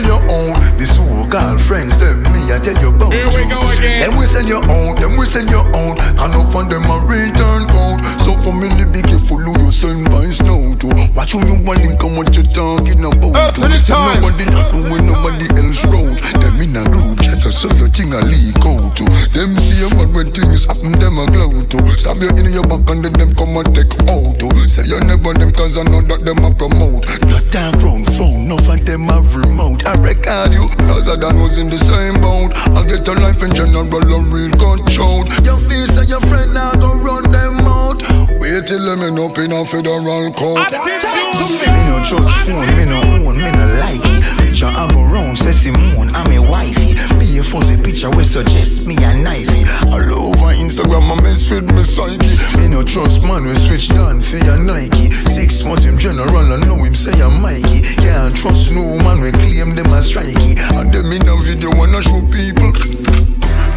sell your own. The so-called friends, them me I tell you about. Here we go again. Them we sell your own, them we sell your own. Can no find them a return code. So for me, be careful who you send vice now to. Watch who you want and what you talking about. Up to the Say time. Nobody not do when nobody else road. Them in a group chat, so your thing a leak out to. Them see a man when things happen, them a glow to. Stab you in your back and then them come and take out to. Say you never them cause I know that them a promote. Not time round phone, no of them have remote. I record you, cause I done was in the same boat. I get a life in general, a real control. Your face and your friend now go run them. Wait till them end up in a federal court. Me no trust phone, me no own, me no like it. Picture I go round, say Simone, I'm a wifey. Be a fuzzy picture, we suggest me a knifey. All over Instagram, I mess with me psyche. Me no trust man, we switch down for your Nike. Six months him general, I know him say I'm Mikey. Can't trust no man, we claim them as strikey. And them in a video wanna show people.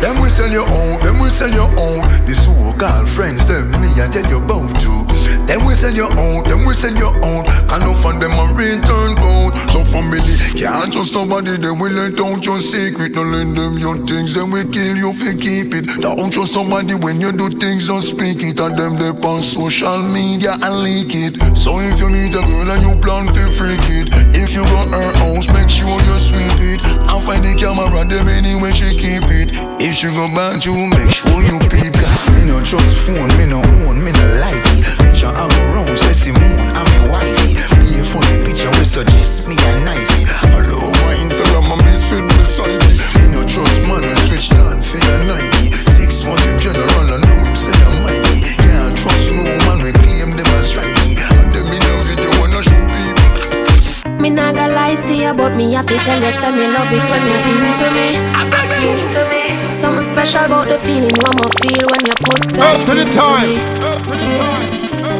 Them we sell your own, them we sell your own. The so-called friends, them me I tell you about too. Them we sell your own, them we sell your own. Can no find them a return code. So family can't trust somebody, them we let out your secret. No lend them your things, then we kill you if you keep it. Don't trust somebody when you do things, don't speak it. And them they on social media and leak it. So if you meet a girl and you plan to freak it, if you got her house, make sure you sweep it. And find the camera, them anyway she keep it. If she go back you, make sure you peep that. Me no trust phone, me no own, me no like it. Picture I go round, say Simone, I'm a wifey. Be a funny picture, we suggest me a knifey. All over Instagram, I miss with me psyche. Me no trust man, we switch down for your Nike. Six months in general, I know him say I'm Mikey. Can't trust no man, we claim them as strikey. And them in a video wanna show people. Me nah gonna lie to you, but me happy tell you say me love it when you're into me. Something special about the feeling one more feel when you put time into time. me.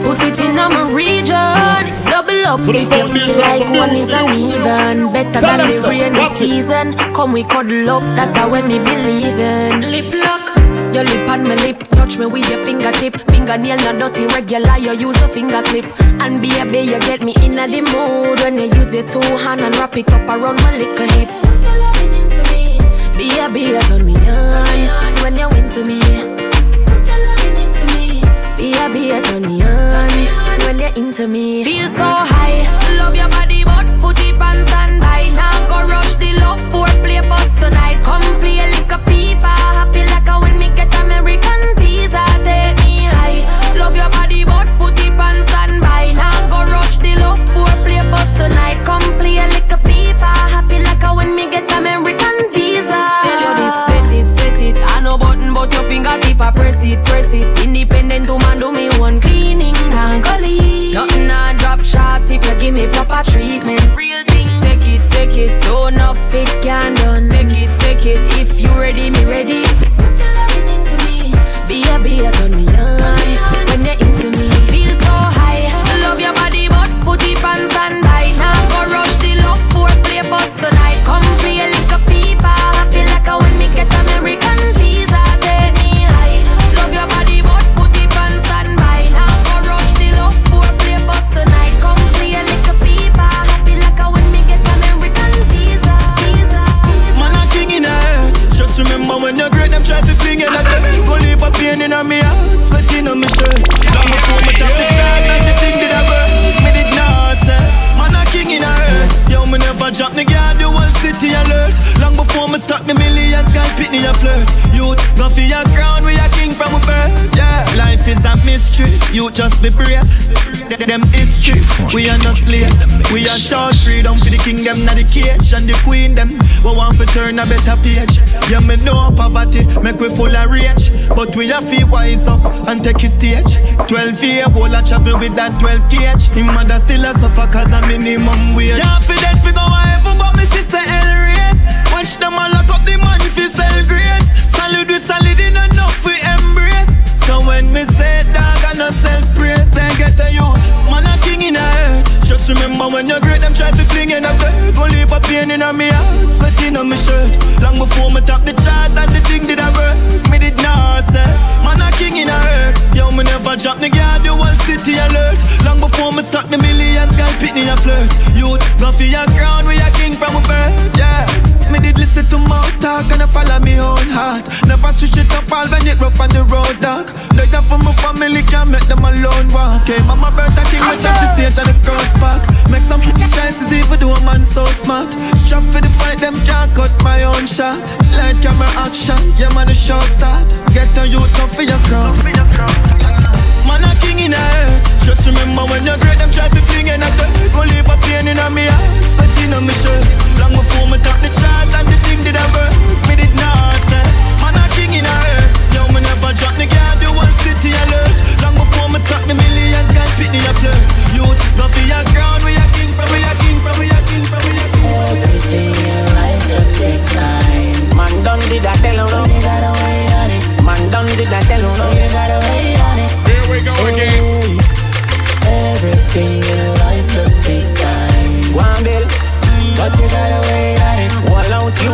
Put it in my region, double up the if you feel like one is uneven. Better Tell than the rainy season. Come we cuddle up, that's how when me believe in. Lip lock. Your lip on my lip, touch me with your fingertip. Fingernail not dirty, regular. You use a finger clip, and be a baby you get me in the mood when you use your two hand and wrap it up around my little hip. Baby you turn me on when you into me. Put your loving into me, baby you turn me on when you're into me. Feel so high, love your body but put it on standby. Now go rush the love for play post tonight. Come play like a FIFA, happy like a when me get American visa. Take me high, love your body but put it on standby. Now go rush the love for play post tonight. Come play like a FIFA, happy like a when me get American press it, press it. Independent woman do me one cleaning and gully. Nothing I drop shot if you give me proper treatment. Real thing, take it, take it. So enough it can done. Take it, take it. If you ready, me ready. Put your loving into me. Be a be a turn me never the guard The whole city alert. Long before me start the millions Girl pick me a flirt. Youth go for your crown mystery. You just be brave. Th- Them history We are not slave. We are short freedom For the kingdom Not the cage And the queen them. We want to turn a better page. Yeah me know poverty Make we full of rage. But we have to wise up And take his stage. 12 year old I travel with that 12 gauge. Him mother still a suffer Cause a minimum wage. Yeah for that fi go a heaven But me sister hell race Watch them a lock up the man fi sell grades Solid we solid in enough Remember when you're great, them try to fling in a bed. One leave a pain in me heart, sweating on my shirt. Long before me top the chart, that the thing did I work. Me did not say, man, a king in a hurt. Yo, me never drop the guard, the whole city alert. Long before me stock the millions, guy pit me a flirt. Youth, go for your crown, we a king from a birth, yeah. Me did listen to mouth talk and I follow me own heart. Never switch it up all when it rough on the road, dog. Like that for my family, can't make them alone walk. Hey, mama birthday king, we touch the stage and the crowd spark. Make some choices even though a man so smart. Strap for the fight, them can't cut my own shot. Light camera action, yeah man, the show start. Get on you tough for your crowd. Man a king in a head. Just remember when you're great Them try to fling in a dirt Go leave a pain in a me heart Sweating on me shirt. Long before me top the chart And the thing did a burn Me did not say Man a king in a head. Yo me never drop the guard The whole city alert. Long before me start the millions God pick me a flirt Youth go for your crown We a king from we a king from we a king from we a king Everything in life just takes time Man done did that tell So you gotta wait on it. Man done did that tell So you gotta we go again. Everything in life just takes time Go on, Bill. But you gotta wait on it Wall out you.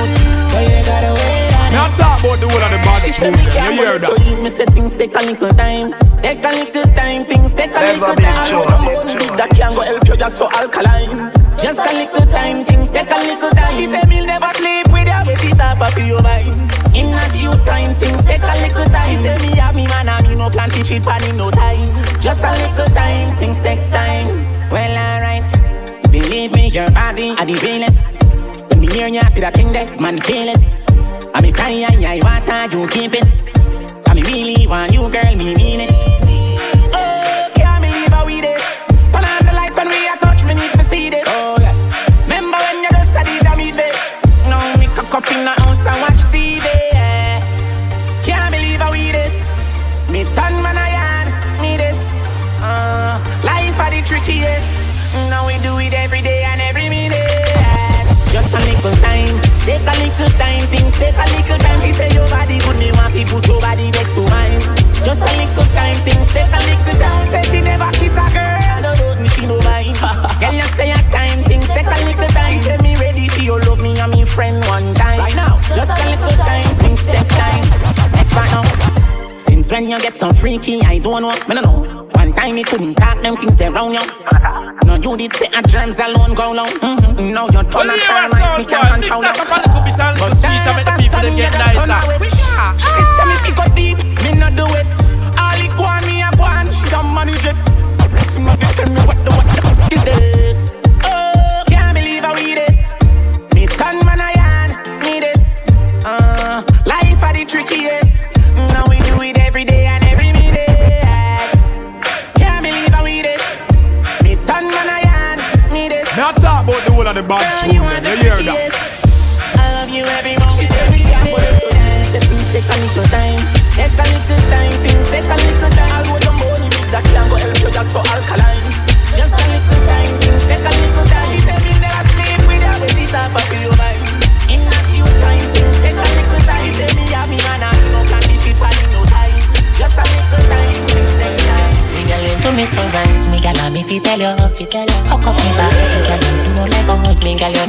So you gotta wait on Now it talk about the whole of the bad She said me can't You hear wait to that? eat. Me say things take a little time. Take a little time. Things take a little been time. sure, Come been on, sure. big that can go help you. You're so alkaline. Just a little time. Things take a little time. She said me never sleep you. Up of your mind. In a due time, things take a little time. Say me have me man and me no plan to cheat but in no time. Just a little time. Things take time. Well, alright. Believe me, your body are the realest. When me hear ya, see that thing there, man feel it. I me cry, I, I want you keep it. I me really want you, girl, me mean it. A alone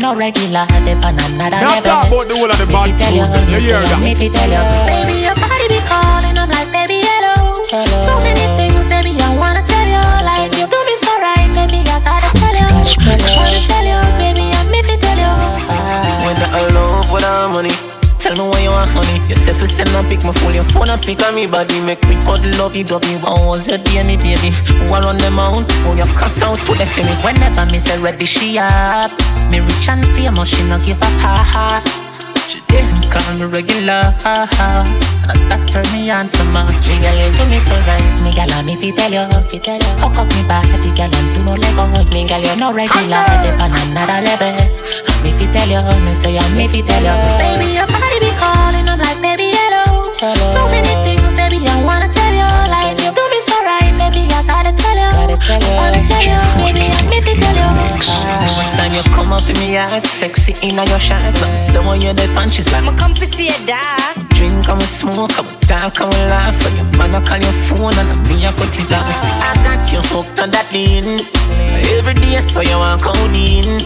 no regular Dep on another Now level talk about the whole of the bad fi tell you food. You hear that? me fi tell you Baby your body be calling I'm like baby hello Hello. So many things baby I wanna tell you Like you do me so right Baby I gotta tell you Wanna tell you want honey. Yourself will send a pic, my phone, your phone a pic on me body. Make me cuddle love you, love you. How was your day, me baby? Who are on them out? Oh, you cuss out to the me. Whenever me say ready she up Me rich and famous She no give up ha ha She even call me regular. And that turn me on so much. Me girl you do me so right Me girl and me fi tell you Fi tell you Hook up me body girl and do no leg out Me girl you no regular Dep on another level Me fi tell you Me say I me fi tell you Baby your body calling I'm like baby hello Hello. So many things baby I wanna tell you Like you do me so right Baby I gotta tell you Gotta tell you. Wanna tell you Baby I me fi tell you Ah. Time you come up in me yard, sexy in your shirt. Let me say when you're the punches like I'ma come for see a dog. drink and we smoke, and we talk and we laugh. And your man I call your phone and me I cut it off. I got you hooked on that lean. Every day so you want codeine.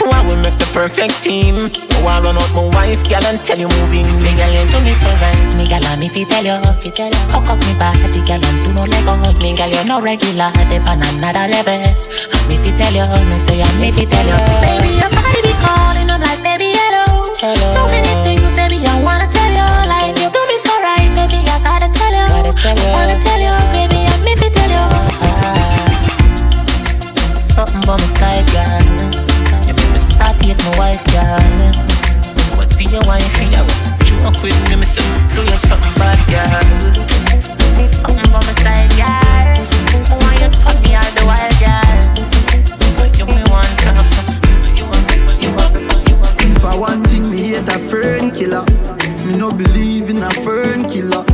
Two I will make the perfect team. Oh, I run out my wife, girl, and tell you moving. Me girl, you do me so right. Me girl, I'm if you tell you, if you tell you. Hook up me body, girl, and do no lego. Me girl, you no regular, dip on another level. I'm if you tell you, me say I'm if you tell you. Baby, your body be calling, I'm like, baby, hello. hello. So many things, baby, I wanna tell you. Like, you do me so right, baby, I gotta tell you. Gotta tell you. Wanna tell you, baby, I'm if you tell you. Ah, something by my side, girl. You make me start to hate my wife, girl. What do you want for you? Joke with me, me say, do you something bad, girl? Something by my side, girl. I want you to put me out the wild, girl. But you me want to, but you want, but you want, but you want. If I one thing, me hate a fern killer. Me no believe in a fern killer.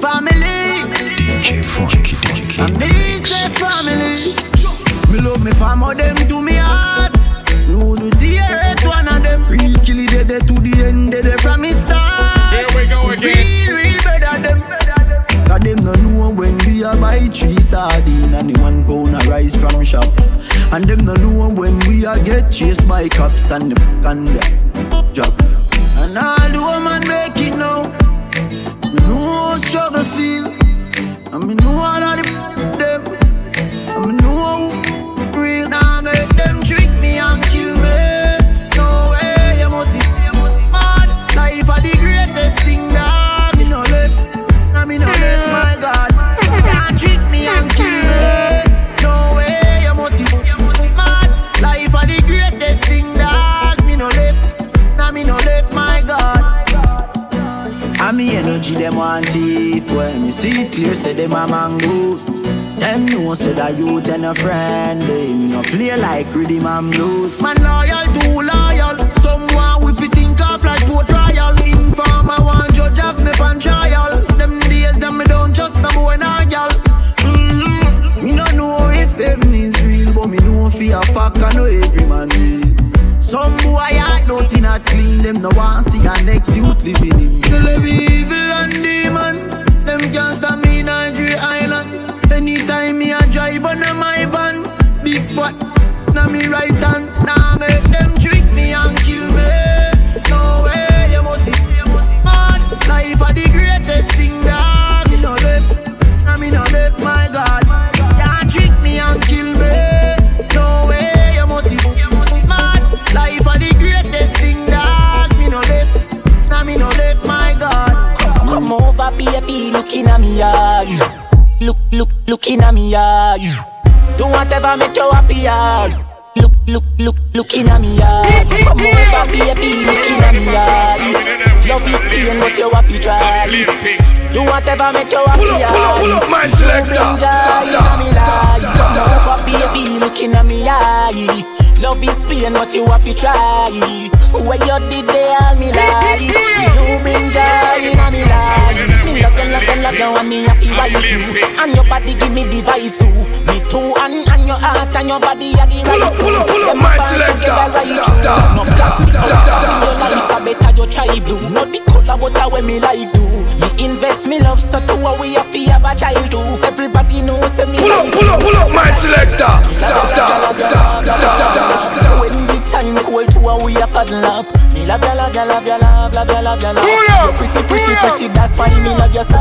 Family, DJ Funky DJ and me family. Me love me family, them to me heart. Me would do the earth one of them. Real killy dead to the end, dead from me start. Here we go again. Real, real better them. Cause them no know when we a buy three sardine and the one pound a rice from shop. And them no know when we a get chased by cops and the and the job. Try. What you did there all me life. You bring joy in me life. Me love you, love you, love you, and me to wife you. And your body give me the vibe too. Me too, and, and your heart and your body are the Pull right up, pull up, pull up, my selector. together right Da, through. No black me out of your life. I better you try blue. Not the color, but I when me like do. Me invest me love so to what we have have a child too. Everybody knows me Pull up, pull up, pull up, my selector. Cuddle up Me love ya, love ya, love ya, love, love ya, love ya, love You're pretty, pretty, pretty, that's why me love you so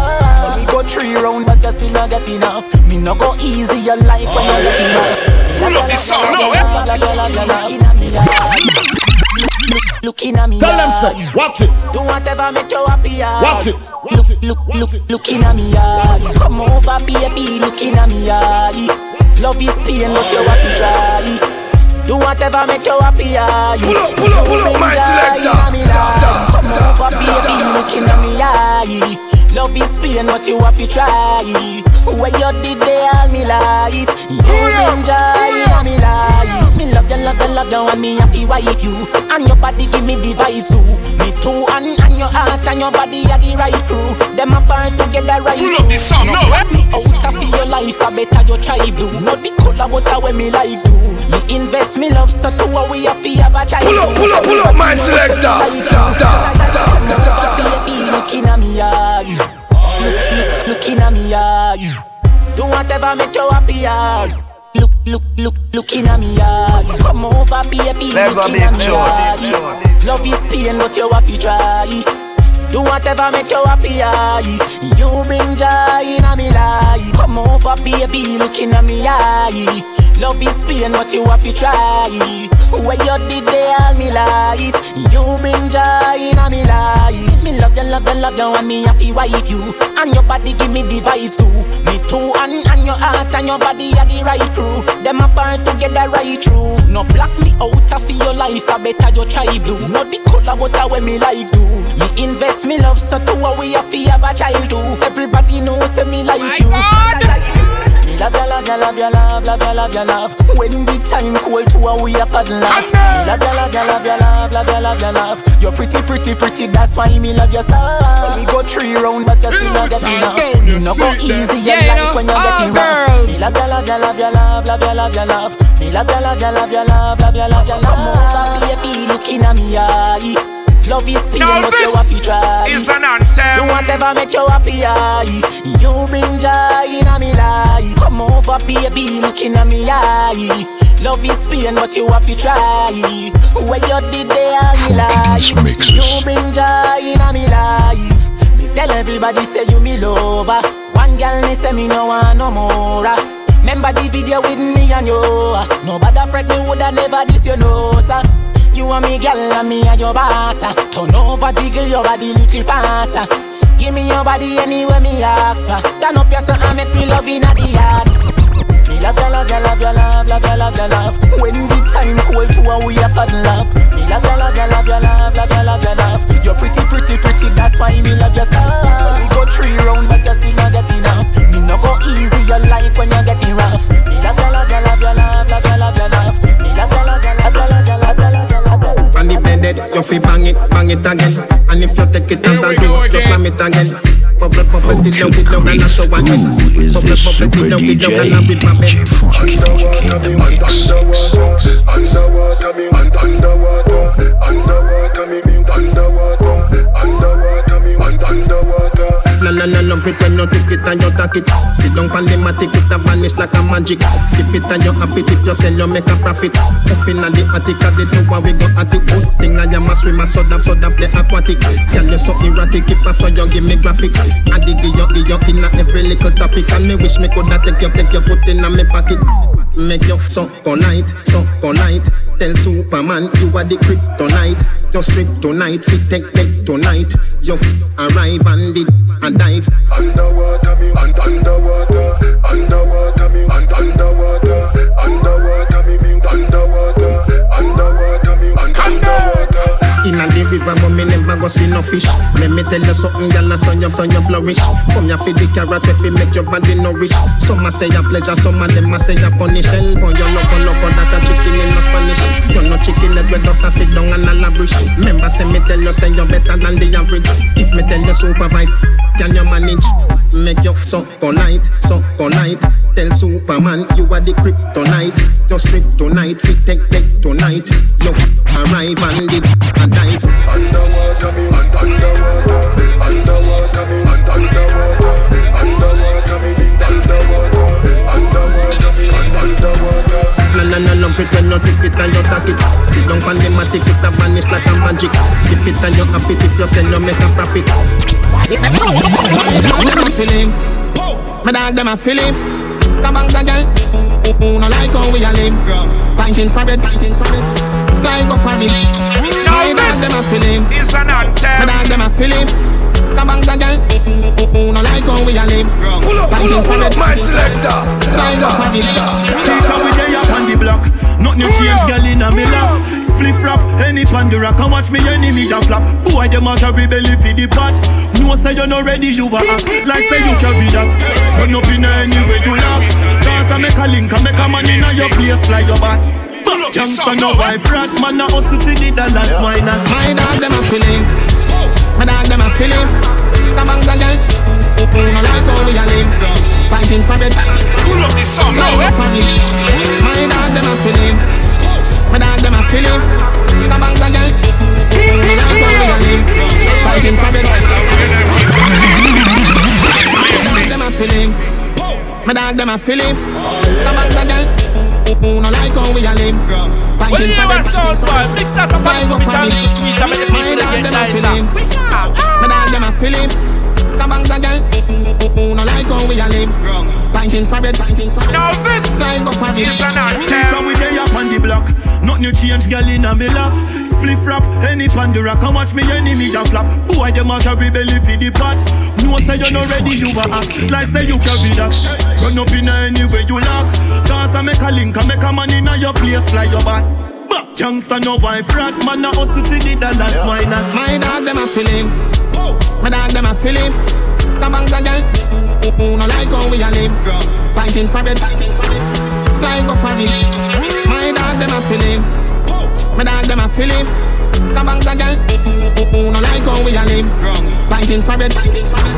We go three round but you still not get enough Me no go easy, you like when you get enough Pull up this ya, now. Eh? Look- Looking at me, Tell them say, watch it, Do whatever make you happy, watch it. Look, look, look, looking at me. Come over, baby, looking at me. Love is pain, but you happy. Do whatever make you happy, You pull up, pull up, pull up, my selector. life. Da, da, Come over, baby, looking at me eye. Love is pain, but you have to try. What you did there all me life. You bring joy inna me life. Me love you, love you, love you, and me happy wife you. And your body give me the vibe too. Me too, and, and your heart and your body are the right crew. Them apart together right Pull up this sound no, now, eh? Me out of your life, I better you try blue. Not the color, but I when me like do. Me invest me love so to what we have have a child. Pull up, pull up, pull up, my selector. Da, da, da, da, da. Baby, looking at me look, looking at me eye. Do whatever make you happy eye. Look, look, look, looking at me eye. Come over, baby, Never looking at me sure. Love is pain, but you have to try. Do whatever make you happy, aye. You bring joy in a me life. Come over, baby, looking at me eye. Love is pain, but you have to try. Where you did there all me life. You bring joy in a me life. Me love you, love you, love you, and me have to wife you. And your body give me the vibe too. Me too, and, and your heart and your body are the right crew. Them apart together right through. No block me out of your life, I better you try blue. Not the color, but I when me like do. Me invest me love, so to a we have to have a child too. Everybody knows me like you. Me love ya, love ya, love ya, love, love ya, love ya, love. When the time cold to a we a cuddle love. Me love ya, love ya, love ya, love, love ya, love ya, love. You're pretty, pretty, pretty. That's why me love you so. We go three round, but you still not get enough. You no go easy, you Yeah, you like when you're all getting rough. Me love ya, love ya, love ya, love, love ya, love ya, love. Me love ya, love ya, love ya, love, love ya, love ya, love. Come over, baby, looking at me eye. Love is pain, Now but you have to this try. is an Do anthem. whatever make you happy, aye. You bring joy in a me life. Come over, baby, looking at me eye. Love is pain, but you have to try. Where you did there all me life. You bring joy in a me life. Me tell everybody say you me lover. One girl me say me no want no more. ah. Remember the video with me and you. ah. Nobody fret me woulda never this you know, sir. You and me girl and me and your boss ah. Turn over, jiggle your body little faster Give me your body anywhere me ask for Turn up your son and make me love in the yard Me love ya, love ya, love ya, love, love ya, love ya, love When the time cold to a we a cuddle up Me love ya, love ya, love ya, love, love ya, love ya, love You're pretty, pretty, pretty, that's why me love you so We go three round but just still not get enough Me no go easy, you like when you're getting rough Me love ya, love ya, love ya, love, love ya, love ya, love Me love ya, love ya, love ya, love ya, love ya, love And if they dead, you fi bang it, bang it again. And if you take it as a do, go you again. slam it again. Bubble, bubble, oh, till you till you and I show again. Who is Bubble, this bubble, till super you till you and I DJ? whip my bed. DJ Funky in the. Underwater, me underwater, underwater, me me underwater, underwater, me underwater. La la la love it when you take it and you take it. Sit down pan the matic, it a vanish like a magic. Skip it and you happy if you sell, you make a profit. Up in the attic, at the tower we go at it. Good thing I am a swimmer, so that so that play aquatic. Girl you so erratic, if I so you give me graphic. I dig you, dig you in every little topic, and me wish me coulda take you, take you, put in a me pocket. Make you so light, so light. Tell Superman you are the kryptonite. Just strip tonight, fit take take tonight. You arrive and did and dive. Underwater, me un- underwater, underwater, me un- underwater, underwater, me me underwater, underwater, me un- underwater. Inna the river, but me never go see no fish. Let me tell you something, girl, so you, so you flourish. Come here for the carrot, if it make your body nourish. Some a say a pleasure, some of them a say a punish. Help on your loco, loco, that a chicken in a Spanish. You no chicken leg, we just a sit down and a labrish. Remember, say me tell you, say you better than the average. If me tell you supervise, can you manage? Make you so light, so light. Tell Superman you are the kryptonite. Just strip tonight, fit take take tonight. You arrive and did and dive. Underwater, me un- underwater, underwater, me un- underwater, underwater, me me underwater, underwater, me un- underwater. La la la love it when you take it and you take it. Sit down pan the matic, it a vanish like a magic. Skip it and you happy if you sell, you make a profit. Them a feelings, my dog them a feelings. The bank girl, who- no like how we a live. Pinting for it, pinting for it. Flying go for it. My dog them a feelings. It's an My anthem. dog them a feelings. The bank girl, who- no like how we a live. Pull up, pull Pinting up, for it, up, my pinting for it. Flying go for it. Teacher we day up on the block. Nothing change, girl in a me lap. Spliff rap, any pan the rock and watch me enemy a flap. Boy them out a rebelly for the pot. No say you not ready, you a act like say you carry that. Run up in any way you lock. Dance and make a link and make a man in a your place fly your back. Youngster no wife, rat man a hustle for the dollars, why not? My dog them a feelings. My dog them a feelings. The bank the girl, who- who no like how we a live. Fighting for it. Pull up the song now, Flying eh? My dog them a feelings. My dog them a feelings. The bank the girl, who- who no like how we a live. Fighting for it. My dog them a feelings. My dog them a feelings. The bank the girl, Who no like how we a live? Well, you are sound boy. Mix that up and put it a little sweet and make the people get nicer. My dog them a Philip. The bangs a girl. Who no like how we a live? Pinting for it, pinting for it. Now this Like up for it. is an So we day up on the block. Nothing you change, girl in a me lap. Spliff rap, any pandora. And watch me enemy a flap. Boy, them a carry belly for the pot. No say you not ready, you a act. Like say you carry that. Run up in any way you lock. Dance and make a link and make a man in a your place, fly your back. Youngster no wife rat, man a hustle for the dollars, why not? My dog them a Philip. My dog them a Philip. The bangs a girl. Who no like how we a live? Pinting for it, for it. Like up for it. My dog them a Philip. My dog them a Philip. The bangs a girl. No like how we a live? Pinting for it, pinting for it.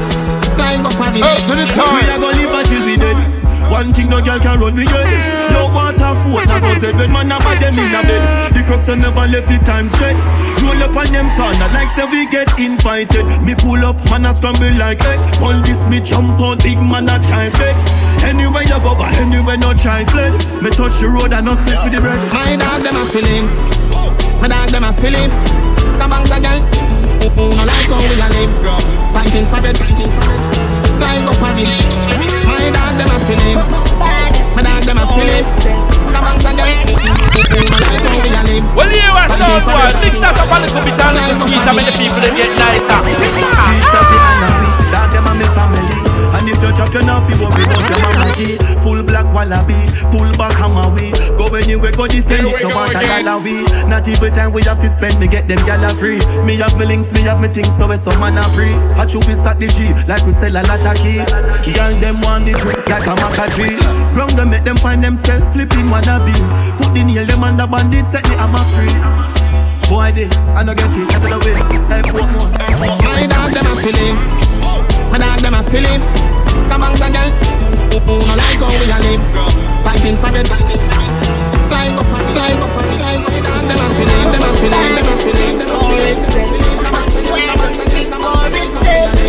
Like up for it. We a go live until we dead. One thing no girl can run with you. No water food, I go said when man a bad them in a bed. The crooks them never left it time straight. Roll up on them corner like say we get invited. Me pull up, man a scramble like egg. All this me jump out, big man a try beg. Anywhere you go, but anywhere no try fled. Me touch the road and no step for the bread. My dog them a Philip. My dog them a Philip. The bangs a girl. Who no like how we a live? Pinting for it, pinting for it. Like up for it. My dog them a Philip. My dog them a Philip. The bangs a girl. Who no like how we a live? Well, you are sound boy. Mix that up a little bit and little sweet and make the people them get nicer. Streets of the Hanabi, that them and me family. And if you drop your knife, you worry about your mama G. Full black wallaby, pull back hammer we. Go anywhere, go defend Here we it, no go matter again. dollar we. Not even time we have to spend, me get them gala free. Me have me links, me have me things, so it's some man a free. I choose we start the G, like we sell a lot of key. Girl, them want the trick, like a maca tree. Wrong them, make them find themselves flipping wannabe. Put the nail, them on the bandit, set me, I'm a free. Boy, this, I no get it, get it away. Hey, put more, hey, put more. My dog them a Philip. My dog them a. The bangs a girl. No like how we a live? Pinting for it, up for it. My dog them a Philip. Them a Philip. Them a Philip. Them a Philip.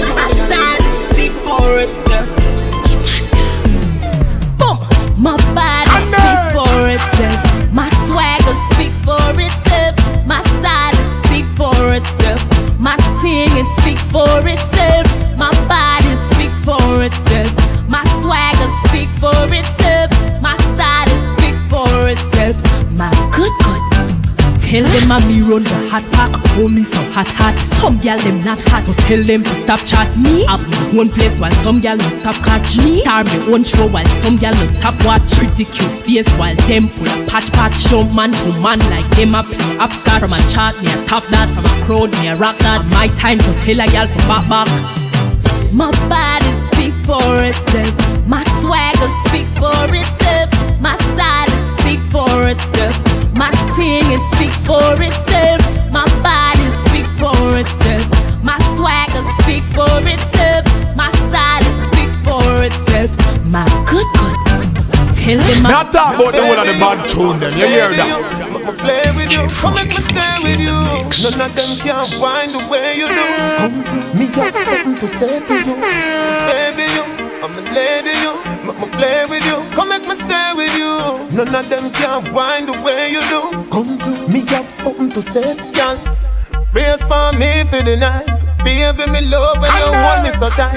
Some gal them not hot, so tell them to stop chat me. Have me one place while some gal no stop catch me. Star me one show while some gal no stop watch. Pretty cute face while them full of patch patch. Jump man to man like them a play upstart. From a chart me a top that, from a crowd me a rock that. My time to tell a gal for back back. My body speak for itself. My swagger speak for itself. My style it speak for itself. My thing it speak for itself. My body speak for itself. My swagger speak for itself. My style it speak for itself. My good good. Tell them Me I'm a talk about the whole of the bad tune them. You hear that? I'ma play with you, come make me stay with you. None of them can find the way you do. Me got something to say to you, baby. You, I'm a lady. You, I'ma play with you, come make me stay with you. None of them can find the way you do. Come to me, got something to say, girl. Brace for me for the night, baby. Me love when you hold me so tight.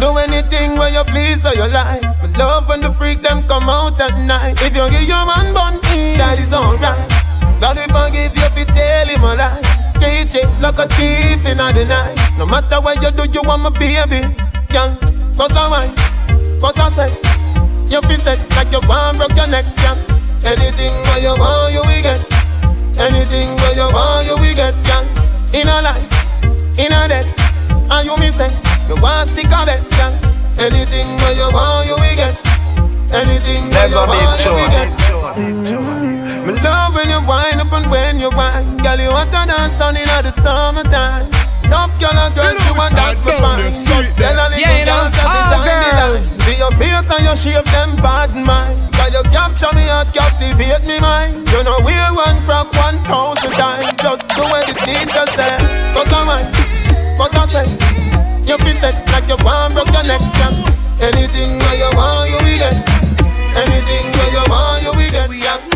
Do anything where you please or you like. Me love when the freak them come out at night. If you give your man bun, that is alright. God will forgive you if you tell him a lie. Straight shit like a thief in the night. No matter what you do, you want my baby. Girl, cause I wine, cause I say. You feel set like you want broke your neck, girl. Anything where you want, you will get. Anything where you want, you will get, girl. In a life, in a death, and you me say, you want stick a bet, girl. Anything where you want, you will get. Anything where you want, you will get. Me love when you wind up and when you wine, girl. You want to dance down in the summertime. Enough girl and girls you want that to find. Tell a little girl that they shine the light. See your face and your shape, them bad in mind. Girl, you capture me heart, captivate me mind. You know wear one from one thousand times. Just do what the teacher said. But I mind, but I say. You feel set like you want broke your neck, girl. Anything where you want, you will get. Anything so you want, you will get.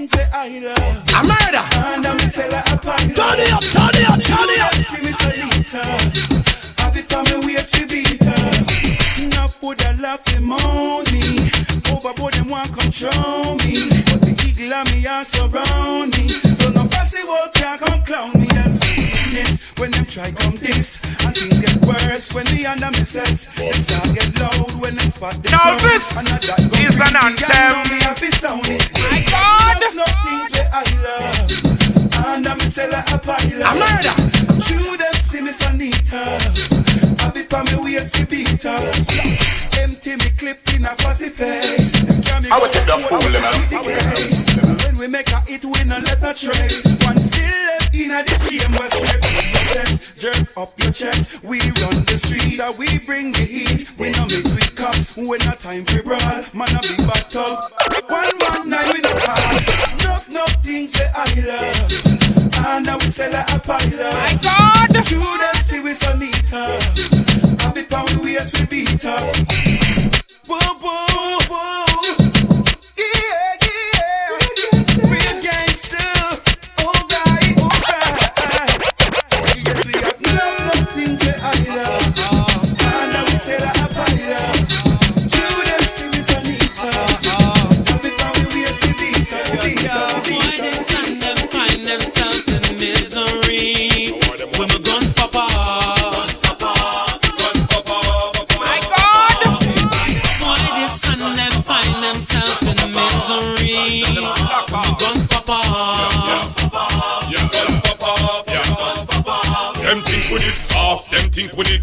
We have enough, enough I love. A murder. And I'm a. Turn it up, turn it up, turn it up. See me Salita. Have it on me waist fi beat her. Enough would I laugh him on me. Overboard them want drown me. But the eagle and me are surround me. So no fussy world can come clown me. That's wickedness when them try come this. And things get worse when me under me says. Them start get loud when them spot them Now crowd. this And that that go is an anthem. know me happy sound it. My God. Things where I love. And I'm sell a pile. A murder. True them see me Sanita Have it on me waist to beat her. Empty me clip in a fussy face. I will take that fool When we make a hit we no let no trace. One still left in a the chamber straight to your best Jerk up your chest. We run the streets and we bring the heat. We no mix with cops. We no time for brawl. Man a big talk One one nine we no call Enough things that I love. And now we sell a pile. My God. Them see we so neat Have it pound we waist we beat her Whoa, whoa, whoa guns pop off? Them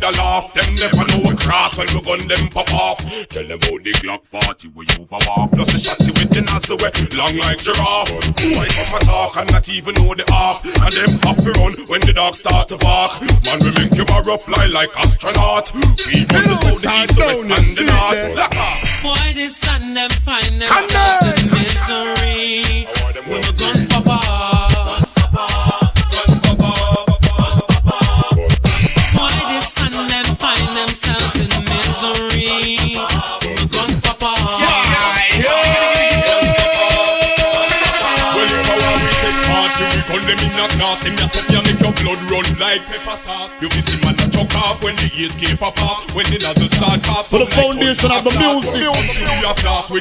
a laugh. Them never know a cross when we gun them pop off. Tell them about the Glock 40 where you over walk. Plus the shotty with the nozzle way, long like giraffe. Boy come a talk and not even know the off. And them off to run when the dogs start to bark. Man we make you borrow fly like astronaut. We run the south, the east, the west and the north. Lock off. Why they send them find themselves in misery when my guns pop off? Find themselves in misery when guns pop off? Yeah, Well, if I want we take part, we we gun them in a class. Them just up, ya make your blood run like pepper sauce. You be see man a chuck off when the age keep pop off. When the nozzle start off. For the foundation of the music.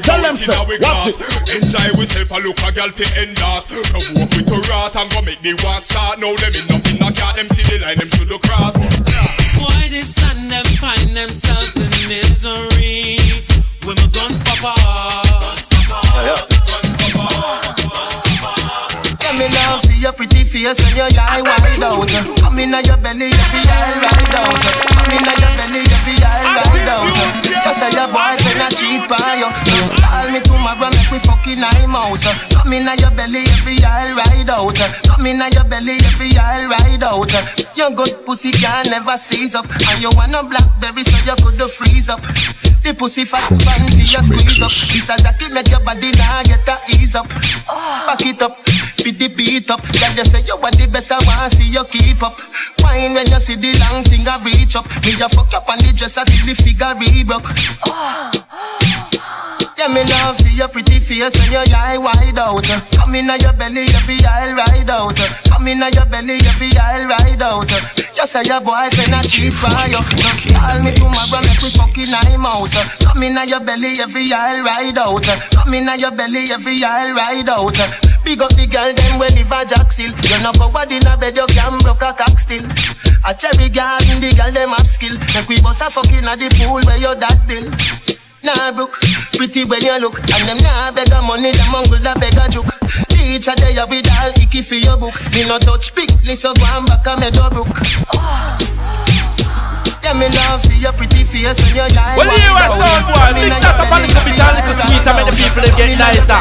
Tell them, sir, watch it. Enjoy yourself a look a girl fi endorse. Provoke with a rat and go make the war start. Now them in up in a car, them see the line, them should look cross. Why they send them find themselves in misery? When my guns pop off? Come in now, see your pretty face and your eye wide out. Come in your belly, you feel all right out. Come in your belly, you feel all right out. You say your boyfriend a cheat by you. Just call me tomorrow, make we fucking eye mouse. Come in your belly, you feel all right out. Come in your belly, you feel all right out. Your good pussy can never seize up, and you want a blackberry so you could freeze up. The pussy fat panty you squeeze up. This a jacket make your body now get a ease up. Back it up, beat the beat up. Girl, you say you are the best, I want see you keep up. Wine when you see the long thing I reach up. Me you fuck up on the dresser till the figure rebroke. Yeah, me love see your pretty face when your eye wide out. Come in your belly, every eye ride out. Come in your belly, every eye ride out. You say your boyfriend a cheap you. Just call me tomorrow, make we fucking eye mouse. Come in your belly, every eye ride out. Come in your belly, every eye ride out. Big up the girl, them when live a jack still. You know go bad in a bed, you can broke a cock still. A cherry garden, the girl them have skill. Make we bust a fucking at the pool where your dad bill. Nah, brook, pretty when you look And them nah beg a money, them uncle da beg a joke Teacher they have it all icky for your book Me no touch pick, so go and back a me door brook Yeah, me love see your pretty face when you're lying Well, you are sound boy. Mix that up a little bit, a little sweet, and make the people get nicer.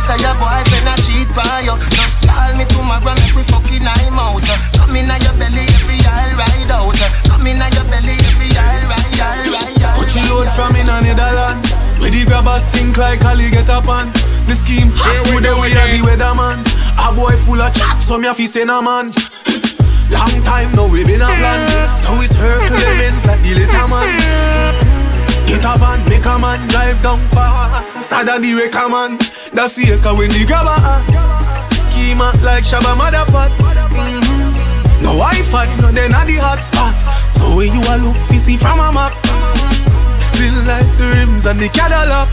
You say your boyfriend a cheat for you. Just call me tomorrow, make we fucking eye mouse Come in your belly, every eye ride out. Come in your belly, every eye ride, eye ride, eye Coachy load from in a Netherland. Where the grabbers think like Ali get up on. The scheme hot to the way of the weatherman A boy full of chat, so me a fi send a man. Long time now we been a plan. So we circle the like the little man Get a van, make a man drive down far. Sada the wrecker man. That's the echo when the grabber. Schema like Shabba Motherpot. Mm-hmm. No Wi-Fi, no then at the hotspot. So when you a look, you see from a map. Still like the rims and the Cadillac.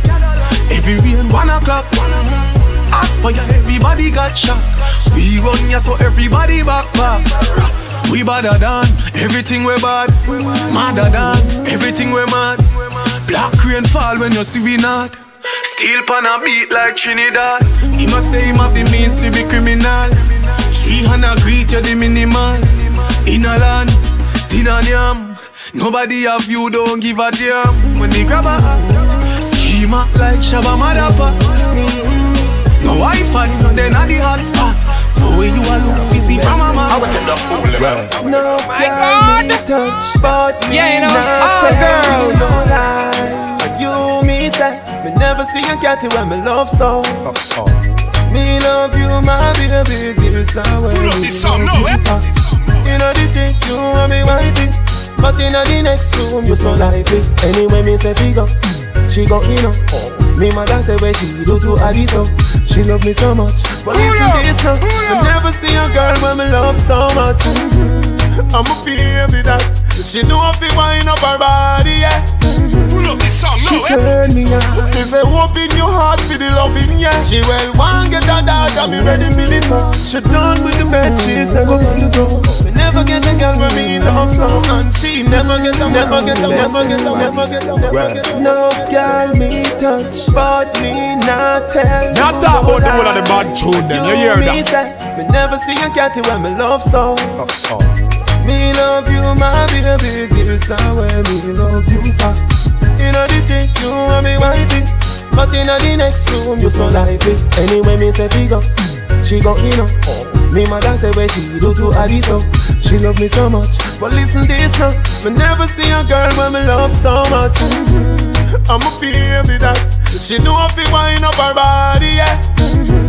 Every rain one o'clock. Hot boy, everybody got shot. We run ya so everybody back back. We badder than everything we bad. Madder than everything we mad. Black rain fall when you see we not. Steel pan a beat like Trinidad. He must say him have the means to be criminal. She and greet you the minimal. In a land, dinner yam. Nobody of you, don't give a damn. When they grab a schema like Shabba Madapa. No Wi-Fi, then at the hotspot. So when you are look, you see from a man. No girl me touch, but me Yeah, you know, not all tell girls. No lie. You me say, me never see a cat when me love so. Me love you, my baby, this is how Pull up this song, no, eh? You know the street, you want me wifey. But in the next room, you so lively. Anyway, me say figure, she go in know. Me mother say where she do to Adiso. She love me so much. But listen this now, I never see a girl when me love so much. Mm-hmm. I'm a baby that she know if you wind up her body, yeah. Pull up this song, She no, turn me on. She say, open your heart for the loving, yeah. She well want get dog and me ready for this song. She done with the she say go on the go. We never get a girl when me love so, and she never get a, never get a, never get a, never get a, never get a. No girl me touch, but me not tell. Not talk about the whole of the bad then, you hear me that? say, me never see a cat when me love so. Oh, oh. Me love you, my baby, this is how me love you for. In the street, you are me wifey. But in the next room, you so lively. Anyway, me say figure, she go in know. Me mother say where she do to Adiso. She love me so much. But listen this now, me never see a girl when me love so much. I'm a baby that she know if you wind up her body, yeah.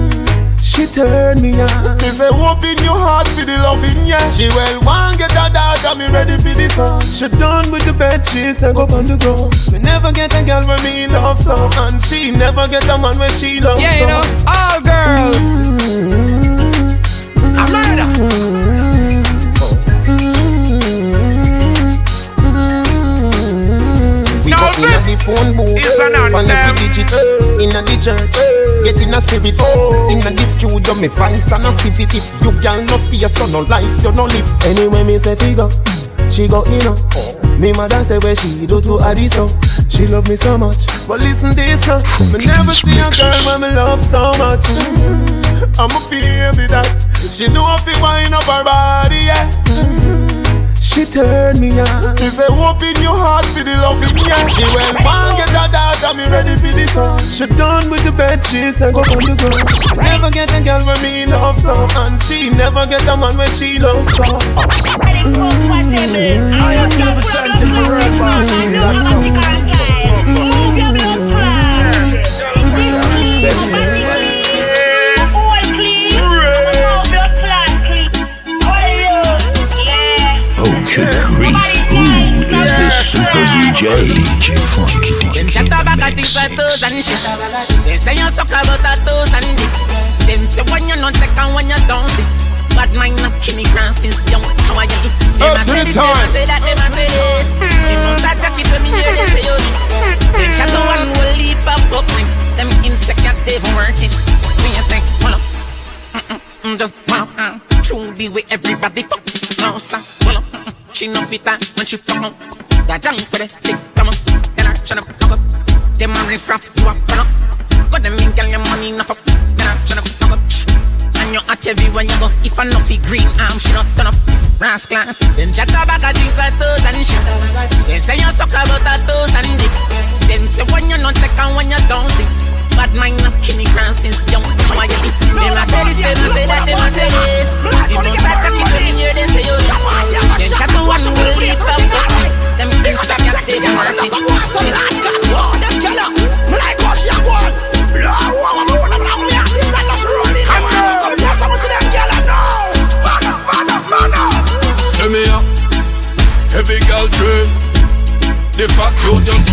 She turn me on. Me say open your heart for the loving, yeah. She well want get a dog and me ready for this song. She done with the bed, she say go on the ground. We never get a girl when me love so, and she never get a man when she love Yeah, so. you know, all girls. A murder. We phone booth, is an on every anthem. digit, inna the church, get in a spirit, oh, inna the studio, me voice and a sip it. If you girl no stay, so no life, you no live. Anyway, me say figure, she go in Me mother say where she do to Adiso. Oh. She love me so much, but listen this now, me never see a girl when me love so much. I'm a baby that she know if you wind up her body, yeah. She turn me on. She say, open your heart for the loving, yeah. She well want get a dog and me ready for this song. She done with the bed, she say go on the go. Never get a girl when me love so, and she never get a man when she love so. Mm-hmm. I am representing for Them Rascal, them chat about a thing for toes and shit. Them say you suck about a toes and dick. Them say when you not take and when you don't see. Bad mind up Kenny Grant since young. Them a say this, them a say that, them a say this.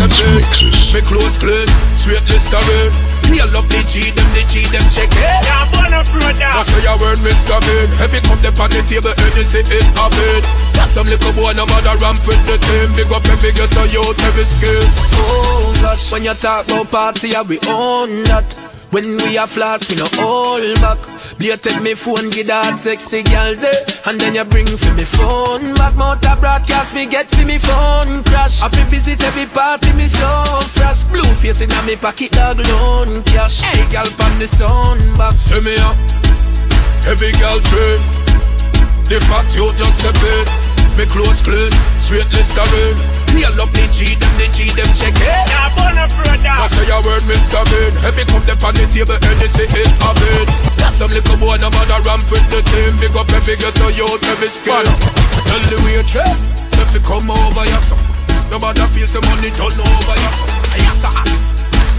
You just a bit Me close clean, straight listerine Heal up the G, them the G, them check it. Yeah, burn up, brother. I say your word, Mr. Bean Heavy cup, the on the table, and you see it happen Got some little boy, no bother ramp with the team. Big up every ghetto youth, every skill Oh gosh, when you talk about party, yeah, we own that? When we are flats, we no hold back. Take me phone, get that sexy girl there. And then you bring for me phone back. Motor broadcast, me get for me phone crash. I feel visit every party, me so fresh. Blue face in me pocket, dog loan cash. Hey, girl, pan the sun back. Send me up, every girl train. The fact you just a bit, me close clean, straight listerine. Heal up the G, them the G, them check it. Say a word, Mr. Bean. Heavy cup them on the table, see it bit. Got some little boy, no matter ramp with the team. Big up every ghetto youth, every skin. Tell the waitress, if you come over your son. Nobody feels the money turn over your son. Yes, sir.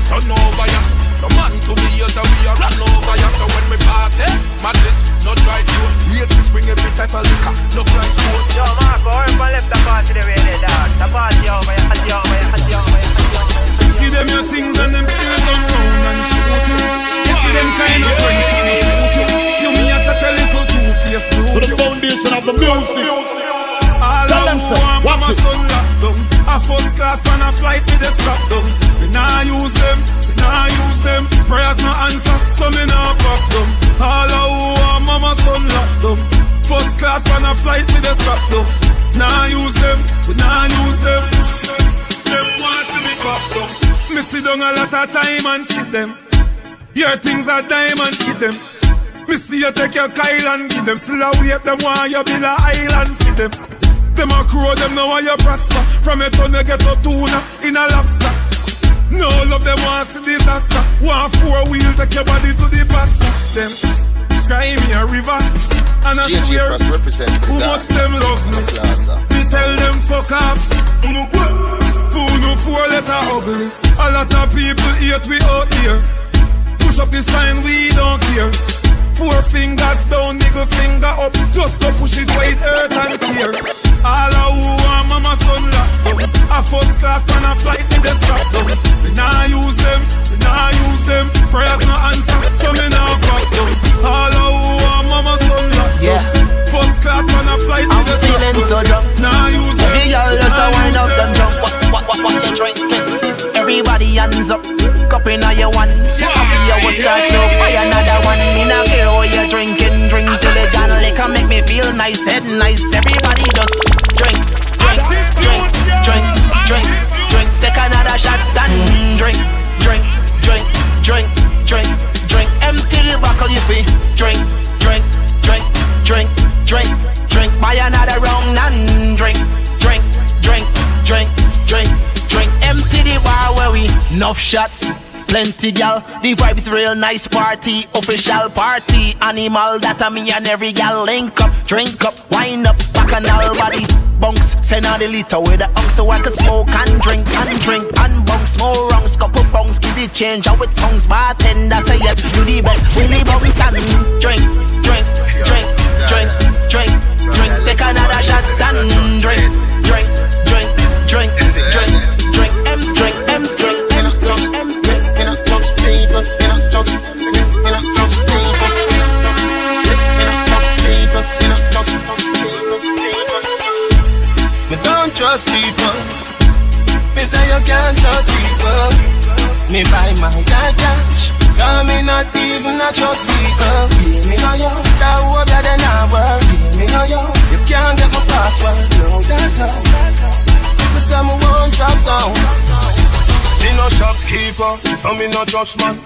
Turn over your son. No man to me, yes, we are run over your son. When we party, madness, no dry throat. Waitress bring every type of liquor, no price quote. Yo, Marco, everybody left the party the way they done. The party over, you over, you over, Give them your things and them still come round and shoot you. Them kind of friendship, suit you. You me a chat a little brute. To the foundation of the music. All Tell them, sir, watch it. son locked down. A first class man a flight with the strap down. We nah use them, we nah use them. Prayers no answer, so me nah fuck them. All who are mama son locked down. First class man a flight with the strap down. Nah use them, we nah use them. Them want to me fuck down. Me sit down a lot of time and see them. Your things are diamond, hit them. Me see you take your Kyle and give them. Still a wait, them want you build a island for them. Them a crow, them know how you prosper. From your tongue you get a tuna in a lobster. No love them want see disaster. Want four wheel, take your body to the pasta Them cry me a river And I swear, who much them love me. Me tell them fuck off Who no Fool no four letter ugly A lot of people hate we out here Push up the sign, we don't care Four fingers down, nigga finger up. Just go push it it hurt and tear. All of who want mama son locked down. A first class man a flight with the strap down. We nah use them, we nah use them. Prayers no answer, so me nah fuck down. All of who want mama son locked down. First class man a flight with the strap down. so drunk. Nah use them. Every girl just a wind up them them. Drunk. What, you drinking? Everybody hands up. Cup in your one. Happy you will start so buy another one. In a care what you're drinking. Drink till the gun liquor make me feel nice. Head nice. Everybody shots. Plenty gal, the vibe is real nice. Party, official party, animal that a me and every gal link up, drink up, wind up, bacchanal body, bunks, send out the liter with the unk so I can smoke and drink and drink and bunks, more rungs, couple bunks, give the change out with songs, bartender say yes, do the best, really bunks and drink, drink, drink, drink, drink, drink, take another shot and drink, drink, trust people. Me say you can't trust people. Me buy my dad cash. Cause me not even a trust people. Yeah, me know you. That hope that they not work. Yeah, me know you. You can't get my password. No, that no. Me say me won't drop down. Me no shopkeeper, so me no trust man.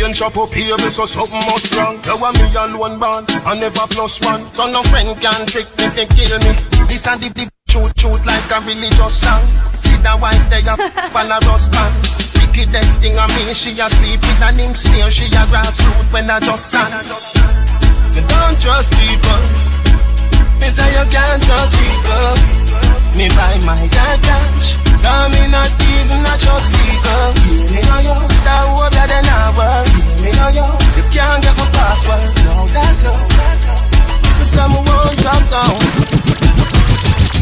And shop up here, so something must wrong. You want me alone band, I never plus one. So no friend can trick me fi kill me. This and the the shoot shoot like a religious song. See the wife they a on a rust band. Wickedest thing I mean, she a sleep with an him sneer. She a grassroot when I just sang. Me don't trust people. Me say you can't trust people. Me buy my cash. Cause me not even a trust people. Yeah, me know you. That hope that they not work. Yeah, me know you. You can't get my password. No, that no. Me say me won't drop down.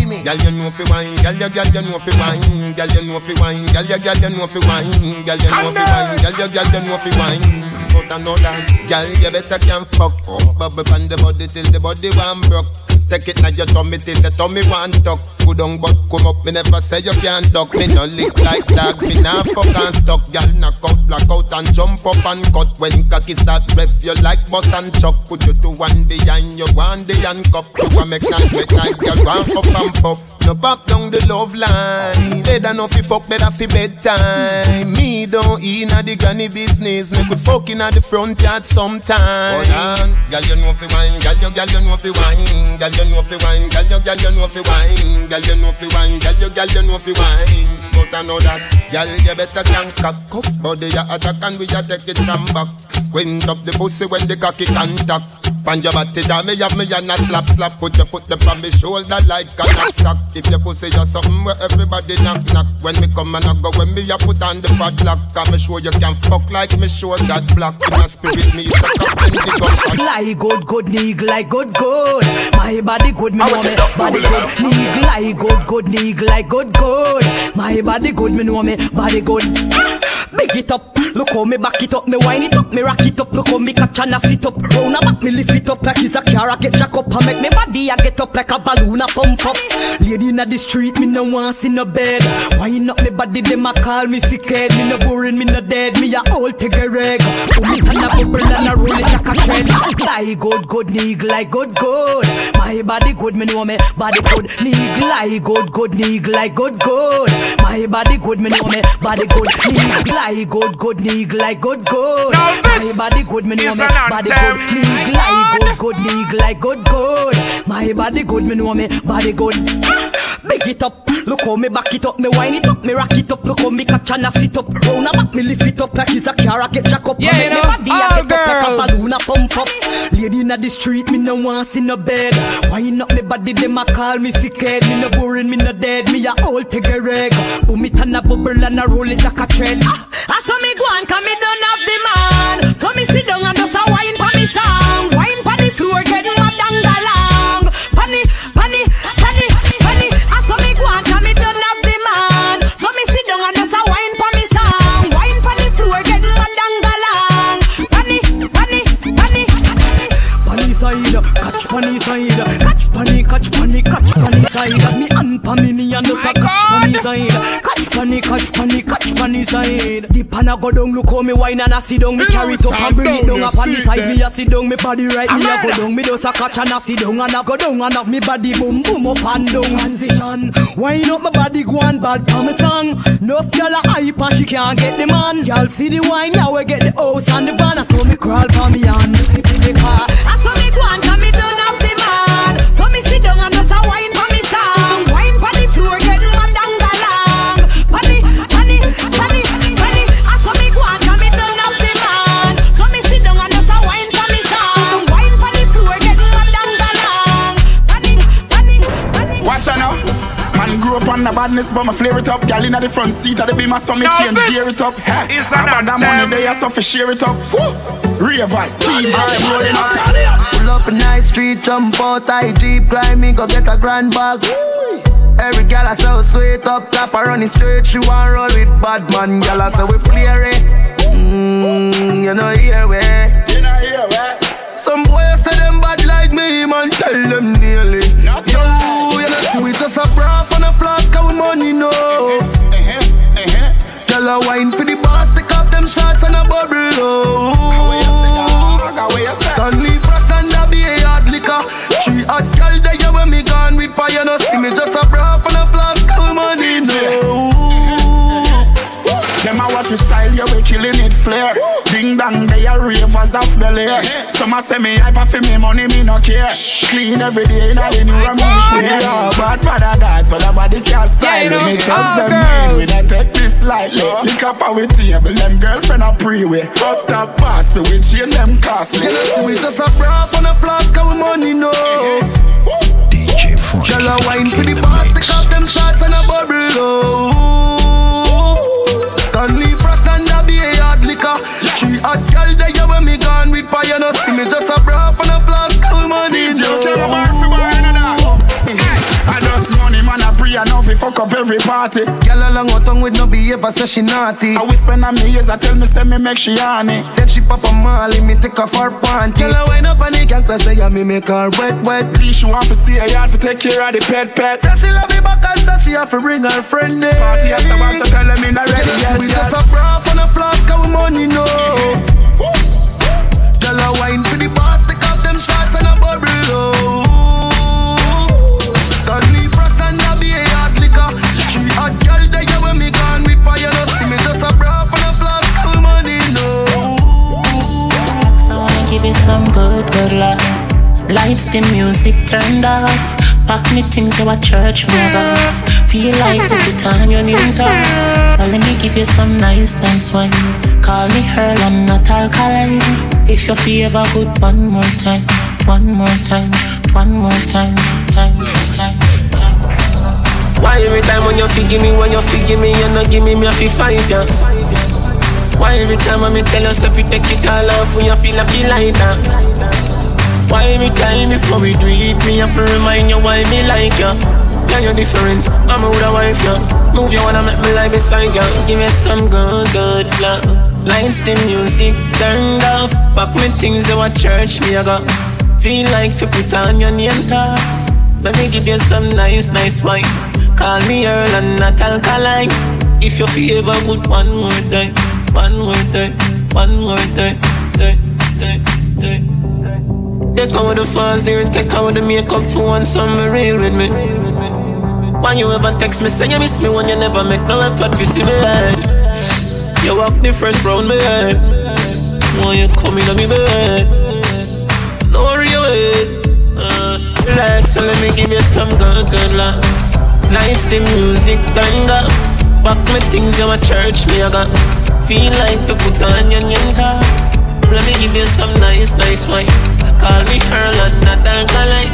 Girl, you know fi wine. Girl, you girl, you know fi wine. Girl, you know fi wine. Girl, you girl, you know fi wine. Girl, you know fi wine. Girl, you girl, you know fi wine. But I know that. Girl, you better can fuck. Bubble on the body till the body one broke. Take it now your tummy till the tummy one tuck. Good on but come up, me never say you can't duck. Me no lick like dog, me nah fuck and stuck. Girl knock out, black out and jump up and cut. When cocky start rev, you like bust and chuck. Put you to one behind you, one the handcuff. You want make nice, make nice, girl one up and pop. No pop down the love line. Better no fi fuck, better fi bedtime. Me don't in a the granny business. Me could fuck in a the front yard sometime. Hold on, girl you know fi wine, girl you, girl you know fi wine, girl you know fi wine, girl you, girl you know fi wine, girl you know fi wine, girl you, girl you know fi wine. But I know that, girl you better can cock up, body ya attack and we a take it from back. Wind up the pussy when the cocky contact. Pan your body down, me have me and a slap slap. Put your foot up on me shoulder like a knapsack. If your pussy just something where everybody knock knock. When me come and I go, when me a put on the padlock, can me show you can fuck like me sure that black. In my spirit, me shut up in the gunshot. Like good, good, nig, like good, good. My body good, me know me. Body good, nig, like good, good, nig, like good, good. My body good, me know me. Body good. Big it up, look how me back it up, me wind it up, me rock it up, look how me catch and I sit up. Round a back, me lift it up like it's a car, I get jack up, I make me body, I get up like a balloon, I pump up. Lady inna the street, me no want see no bed. Wind up me body, them a call me sick head. Me no boring, me no dead, me a old take a reg. Put me on a bubble and a roll it like a trend. Like good, good, nig, like good, good. My body good, me know me, body good, nig, like good, good, nig, like good, good. My body good, me know me, body good, nig, like good, good, nig, like good, good. My body good, me know me, body good, nig, like good, good, nig, like good, good. My body good, me know me, body good. Ah, big it up, look how me back it up, me wind it up, me rock it up, look how me catch and I sit up. Round a back, me lift it up like it's a car, I get jack up. Yeah, you know, body, I all get up like a girls. balloon, I pump up. Lady inna the street, me no want see no bed. Wind up me body, them a call me sick head. Me no boring, me no dead, me a old take a reg. Boom it and a bubble and a roll it like a trend. Ah, I saw me go on, cause me side. The pan a go down, look how me wine and I sit down. Me carry it up and bring it down up on the side. Me a sit down, me body right, me a go down. Me just a catch and I sit down and I go down and have me body boom boom up and down. Transition, wine up my body, go on bad pa me song. Enough gyal a hype and she can't get the man. Gyal see the wine, now we get the house and the van. So me crawl pa me hand, me in the car. I saw me go on, cause badness, but my flare it up. Girl in the front seat of the beamer, so me Now change this gear it up. Ha, is I an got that anthem. money there, so for share it up. Woo. Ravers, TJ, rolling up. Pull up in nice street, jump out, I jeep, grind me, go get a grand bag. Every gal I so sweet up top, I run it straight, she want roll with bad man, gal I say we flare it. Mm, you know here we. You know here we. Some boys say them bad like me, man, tell them nearly. Yo, you know see we just a bra on a flask, and we money no. Uh-huh, uh-huh. Gal a wine for the boss, take off them shots and a bubble low. Stanley Frost and a be a hard liquor. Three hot gal there you when me gone with fire, no see me just a bra on a flask, and money no. Them a style, yeah, we killing it flare. Ding dong, they are ravers off the layer. Some a say me hyper for me money, me no care. Clean every day, in a the new Ramesh me yeah. Bad brother that's what the body can't style. Yeah, you know, me all thugs them mean, we don't take this lightly. Lick up our table, them girlfriend a pre-way. Up top boss, we we chain them costly. You see we just a bra on a flask, we money no. DJ Funky. Girl a wine for the boss, take off them shots and a bubble low. Be a liquor. Three hot gal there you when me gone with fire, no see me just a bra on a flask, and we money DJ, tell the bar for bar, you know that. I just money man, I pray enough, we fuck up every party. Girl along her tongue with no behavior, say she naughty. I whisper on me ears, I tell me say me make she honey. Then she pop a molly, me take off her panty. Girl I wind up on the gangsta, say yeah, me make her wet, wet. Leash you off to stay a yard for take care of the pet pet. Say she love me back and say she have to bring her friend in. Party at the so tell them in ready. We just a bra on a flask, our money no. Girl I wine for the boss, take off them shots and a bubble low. Lights, the music turned up. Pack me things you a church go. Feel like every time you new talk. Well, let me give you some nice, nice wine. Call me her, I'm not alkaline. If you favor good, one more time, one more time, one more time, time, time. Why every time when you feel give me, when you feel give me, you not give me, me I feel fight ya. Why every time when me tell yourself you take it all off, when you feel like you that. Why every time before we do it, me have to remind you why me like ya. Yeah, you're different. I'm a a wife, yeah. Move you wanna make me lie beside ya. Give me some good, good love. Lights, the music turned up. Back me things you a church, me I got. Feel like to put on your name tag. Let me give you some nice, nice wine. Call me Earl and not alkaline. If you feel ever good, one more time, one more time, one more time, time, time, time. Take out the fans here and take out the makeup for one summer real with me. Why you ever text me say you miss me when you never make no effort to see me? You walk different round me. Why you come in on me bed? No worry your head. Uh, relax and let me give you some good, good love. Lights, the music turned up. Back my things in my church, me I got. Feel like to put on your top. Let me give you some nice, nice wine. Call me Earl and not alkaline.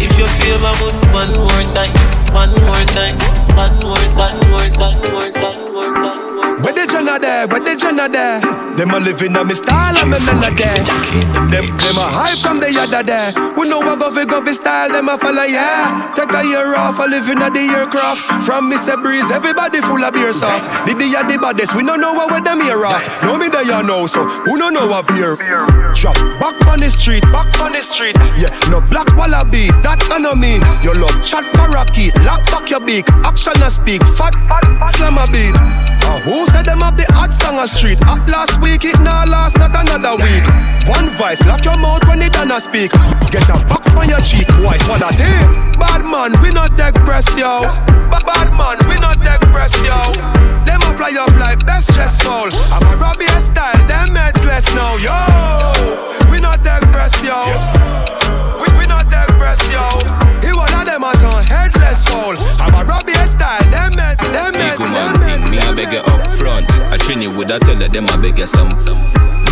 If you feel my good, one more time, one more time, one more, one more, one more, one more, one more. Where the Jenna there? Where the Jenna there? Them a living on me style and me melody. Them them a hype from the other there. We know what govy govy style them a follow yeah. Take a year off, a living at the aircraft. From Mr. Breeze, everybody full of beer sauce. The day of the baddest, we don't know what with them here off. Know me there you know, so who don't know what beer? Drop back on the street, back on the street. Yeah, no black wallaby, that I know mean. Your love chat parakeet, lock back your beak, action and speak, fat, slam a beat. Uh, who said them have the hot song a street? Hot last week, it now last not another week. One voice, lock your mouth when it done a speak. Get a box on your cheek, boy, swallow it. Bad man, we not take press, yo. Ba- Bad man, we not take press, yo. Them a fly up like best chest fall. I'm a Robbie style, them meds less now, yo. We not take press, yo. We, we not take press, yo. He one of them as on headless fall. I'm a Robbie style, them meds, them Hey, on, thing, me I beg you up front. I train you with a tell them I beg you some.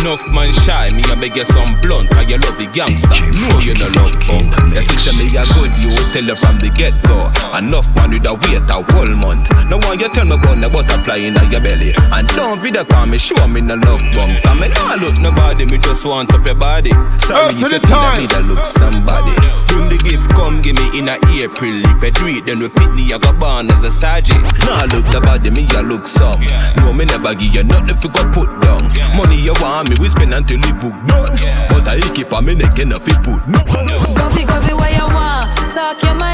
Enough man shy, me I beg you some blunt. Cause you love the gangster. No, you no love punk. Your sister me a good, you will tell her from the get go. Enough man with a wait a whole month. No one you tell me about the butterfly in your belly. And don't video call me, show me no love bump. Cause me not look nobody, me just want up your body. Sorry if you feel that me that look somebody. Bring the gift, come give me in a April. If I do it, then repeat me, I got born as a sergeant. Nah, look the body, me, I look some. No, me never give you nothing if you got put down. Money you want me, we spend until we book done. But I keep on me neck enough it put no. Coffee, coffee, what you want? Talk your mind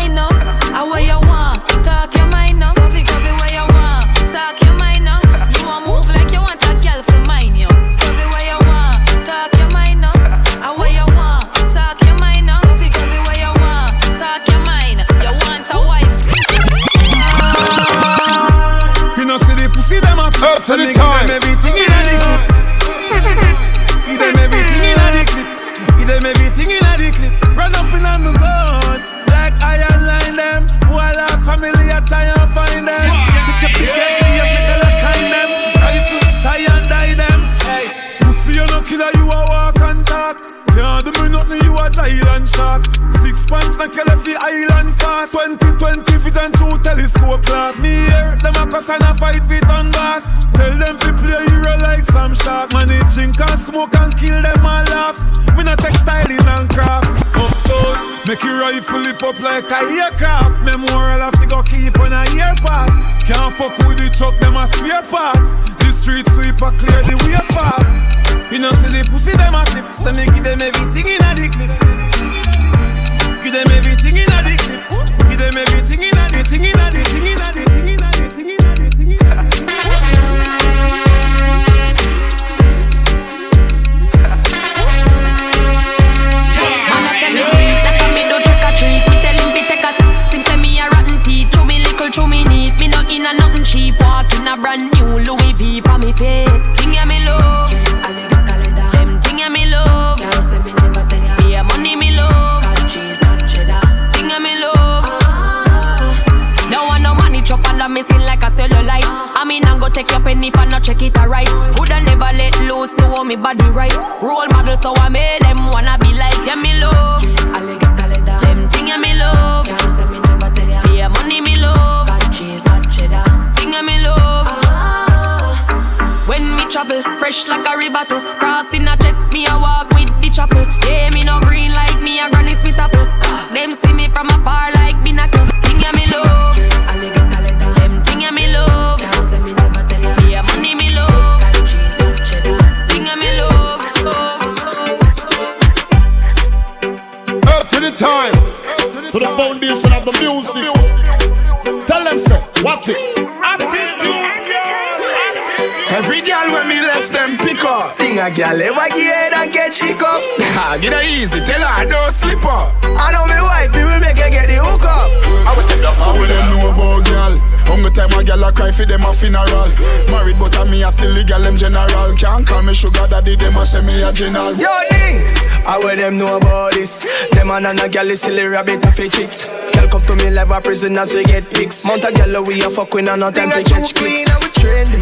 girl ever get head and get chick up. Ah, get her easy, tell her I don't slip up. I know me wife, me will make her get the hook up. I was the How will them know about girl? Hunger time a girl a cry for them a funeral. Married but a me a still legal them general. Can't call me sugar daddy, them a say me a general. Yo, ding! How will them know about this? Them and a girl is silly rabbit a fake chicks. Girl come to me live a prison as we get pics. Mount a girl we a fuck with and not time to catch clicks. and we trendy.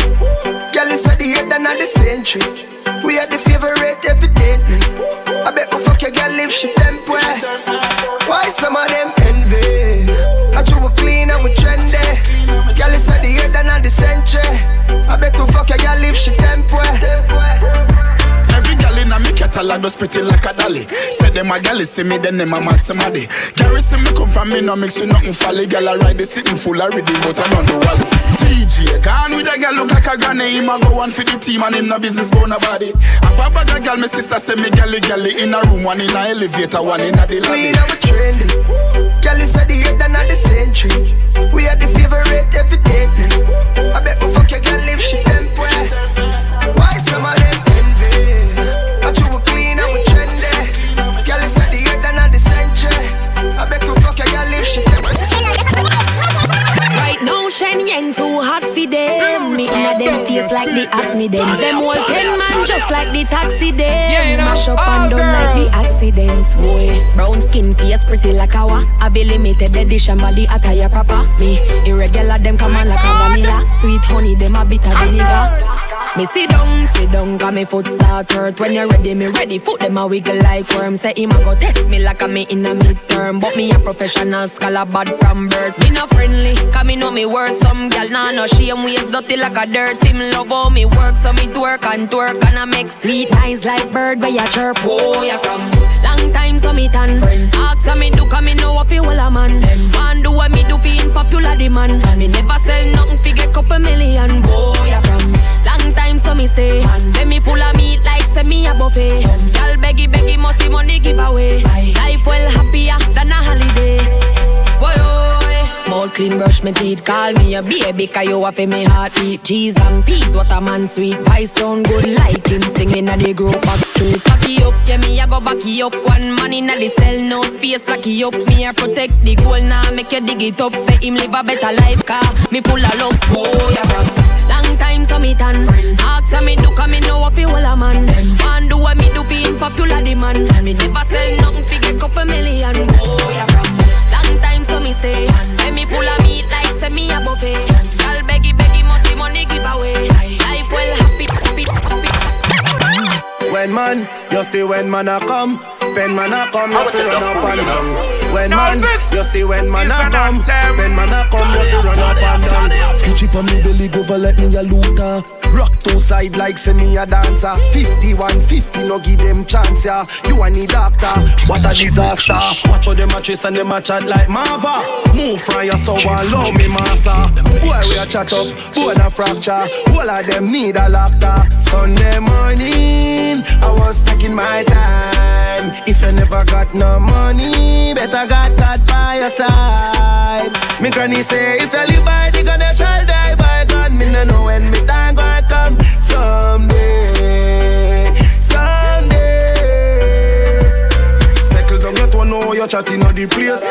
Girl is at the head and at the century. We are the favorite evidently. I bet we fuck your girl if she temp. Why some of them envy? I true we clean and we trendy. Girl is at the head and at the century. I bet we fuck your girl if she temp well. Every girl in a me catalog was pretty like a dolly. Say them a gal see me, then them a mad somebody. Carry see me come from me, no mix with nothing folly. Girl I ride the sitting full of reading, but I'm on the wall. DJ, gone with a girl look like a granny. Him a go on for the team and him no business go nobody. Half a of girl, my sister say me galley galley in a room, one in a elevator, one in a the lobby. And we trendy. Girl is at the head and the century. We are the favorite evidently. I bet we fuck your girl if she temp Shen too hot for them. Me inna them face like the acne them. Them all ten man just like the taxi them. Yeah, you know, Mash up and down like the accidents, boy. Brown skin face pretty like awa. I be limited edition body attire proper. Me irregular them come on like a vanilla. Sweet honey them a bitter vinegar. Me sit down, sit down, got me foot start hurt. When you're ready, me ready. Foot them a wiggle like worm. Say him a go test me like a me in a midterm. But me a professional scholar, bad from birth. Me no friendly, cause me know me worth. Some gal nah no shame waist dirty like a dirt. Him love how me work, so me twerk and twerk and I make sweet eyes like bird by a chirp. Oh, you from long time, so me tan. Ask so me do, cause me know what fi wall a man. Man do what me do fi in popular demand. And me never sell nothing fi get couple million. Boy, you from long time, so me stay. Say me full of meat like say me a buffet. Y'all beggy beggy must see money give away. Life well happier than a holiday. Boy, oh. More clean brush my teeth, call me a baby, cause you have me heartbeat. G's and peas, what a man sweet. Voice sound good like him singing at the group back street. Backy up, yeah, me a go backy up. One man in the cell, no space, locky up. Me a protect the goal, now make you dig it up. Say him live a better life, car me full of luck. Oh, yeah, time, so me tan. Ask so me do, cause me know what fi wall a man. Man do what me do fi in popular demand. And me never sell nothing fi get couple million. Oh, yeah, from long time, so me stay. Say me full of meat like say me a buffet. Girl beggy beggy must see money give away. Life well happy, happy, happy. When man, you see when man a come, when man a come, you fi run up and down. When man, you see when man a come, when man a come, you fi run up and down. Skitchy on me belly, go over like me a looter. Rock two side like say me a dancer. 51, 50, no give them chance, yeah. You a need doctor, what a disaster. Watch how them a chase and them a chat like Marva. Move from your soul and love me, master. Boy, we a chat up, bone a fracture. All of them need a doctor. Sunday morning, I was taking my time. If you never got no money, better got God by your side. Me granny say, if you live by the gun, you shall die by God. Me no know when me time gonna come someday, someday. Settle down, you don't know you're chatting on the place.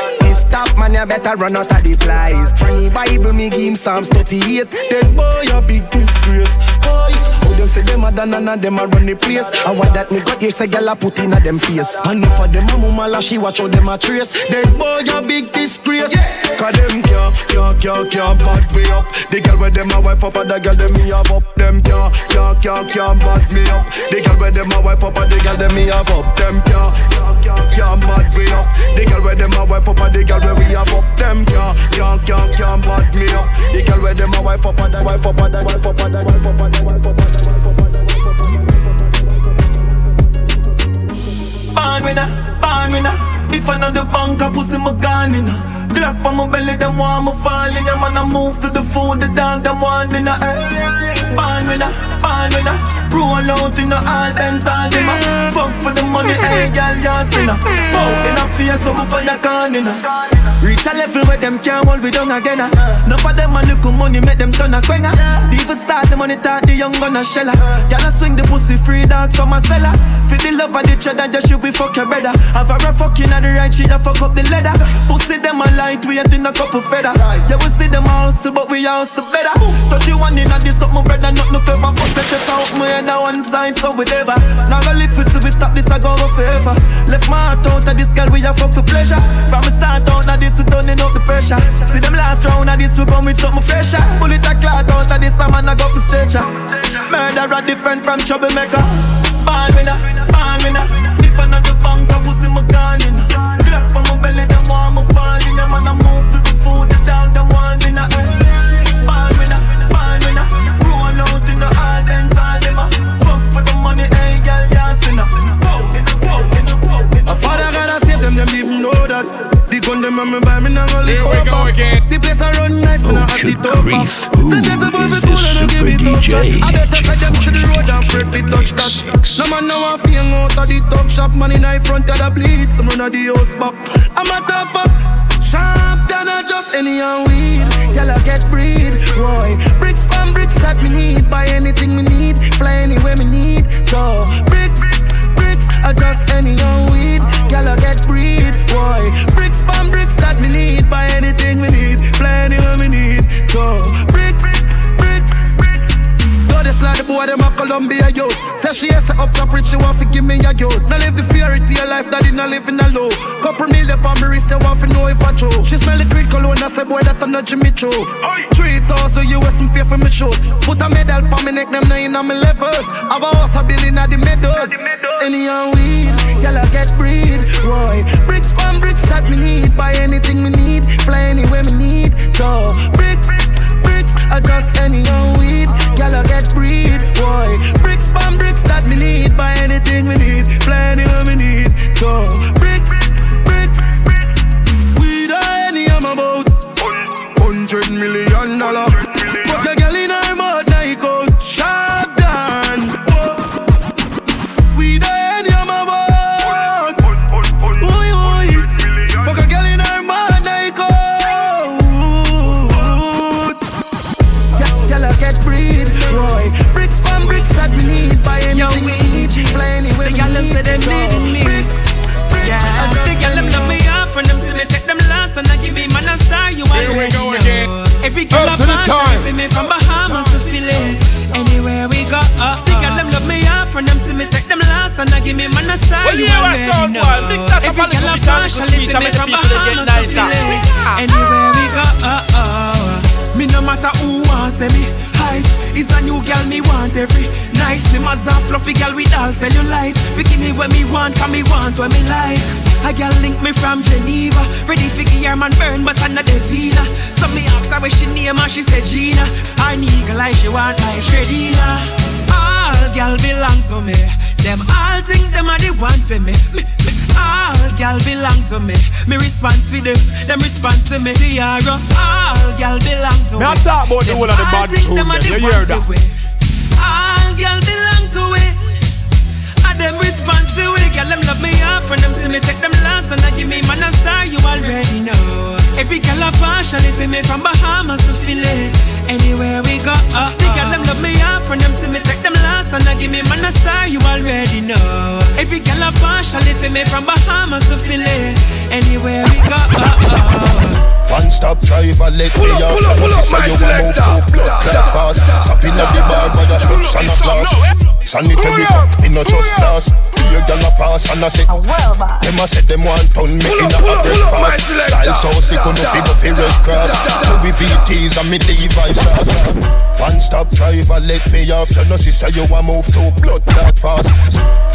Top man, you better run out of the place. Funny Bible, me give him Psalms 38. Dead boy, you big disgrace. Oh, them say them a done and them a run the place. I want that me got here say gyal a put in a them face. And if a them a mama la she watch how them a trace. Dead boy, you big disgrace. Cause them can't, can't, can't, can't bad me up. The girl with them a wife up and the girl them me have up. Them can't, can't, can't, can't bad me up. The girl with them a wife up and the girl them me have up. Them can't, can't, can't, can't bad me up. The girl with them a wife up and the girl where we have up. Them can't, can't, can't, can't bad me up. The girl with them a wife up and the wife up and the wife up and the wife up and the wife up and the wife up and the Born winner, born winner. If I know the bank, pussy my gun in Glock on my belly, them want me fall in ya. Man, I move to the food, the dog, them want dinner. Eh. Born winner, born winner. Roll out in the all Benz, all them a Fuck for the money, hey girl, you sinner. Bout in a face, so for your corner. Reach a level where them can't hold we down again. Uh. Enough of them a look money, make them turn a quenga. Even start the money, talk the young gonna shella. Y'all swing the pussy free dogs from a seller. For the love of the cheddar, just should be fuck your brother. Have a rough fucking at the right, she a fuck up the leather. Pussy them a we ain't in a couple feather. Yeah, we see them hustle, but we hustle better. 31 in a this up, my brother, not no clever. Pussy chest out, my head on one side, so we never. Now go live for so we stop this, I go go forever. Left my heart out of this girl, we a fuck for pleasure. From the start out of this, we turning up the pressure. See them last round of this, we come with something fresher. Bullet a clot out of this, a man I go for stretcher. Murderer different from troublemaker. Born winner, born winner. If I not them on me buy me not gonna live Here we for go back. again. The place I run nice, me not hot it up. grief, who Sentence above is it, cool this and I give it super up shot. DJ? I better say them to the road and pray fi touch that. No man now a fing out of the talk shop, man in the front of the bleed. Some run of the house back. I'm a tough fuck. Sharp than a just any and weed. Girl I get breed, boy. Life that did not live in a low. Couple million on me wrist, I want to know if I true. She smell the creed cologne, I say boy that I'm not Jimmy Choo. Three thousand US and pay for me shoes. Put a medal on me neck, them nine on me levels. Have a house billion at the meadows. Any and weed, I get breed. Roy, bricks from bricks that me need. Buy anything me need, fly anywhere me need. Go bricks bricks, I just any young weed. I get breed, boy. Bricks, from bricks that me need. Buy anything we need, fly anywhere me need. Go bricks, bricks. Weed or any I'm about. Hundred million dollar. Give me man a star. Well, you already know. Mix that up Every a girl a bit, a little partial sweet, for and me from people they get Bahamas to. Philly. Anywhere we go, uh, uh, me no matter who wants me. Hype is a new girl me want every night. Slim as a fluffy girl with all cellulite. Forgive me what me want, cause me want what me like. A girl link me from Geneva. Ready for her man burn, but I'm not the villa. So me ask her where she name and she said Gina. I nigga like she want my Shredina. Girl belong to me. Them all think them are the one for me. me, me All gal belong to me. Me response for them, them response to me. The arrow. All gal belong to me. Me I talk about the whole of the bad them. You hear that? All gal belong to we. And them response to we. Gal them love me off and them see me take them last and I give me man a star. You already know. Every gal a partially for me from Bahamas to Philly. Anywhere we go, uh, the gal them love me off and them see me take them last and I give me man a star. You already know. Every gal a partially for me from Bahamas to Philly. Anywhere we go, uh, uh. One stop driver, let me off. I must say you want move full blood clot fast. Stop in at the bar by the strips and the glass. Sanitary cup, me no just glass. Here gyal a pass and I say, them a say them want turn me in a breakfast. Style so sick on the feel fi red cross. Louis VTs and me Levi's shots. One stop driver, let me off. You know see say you want move too blood clot fast.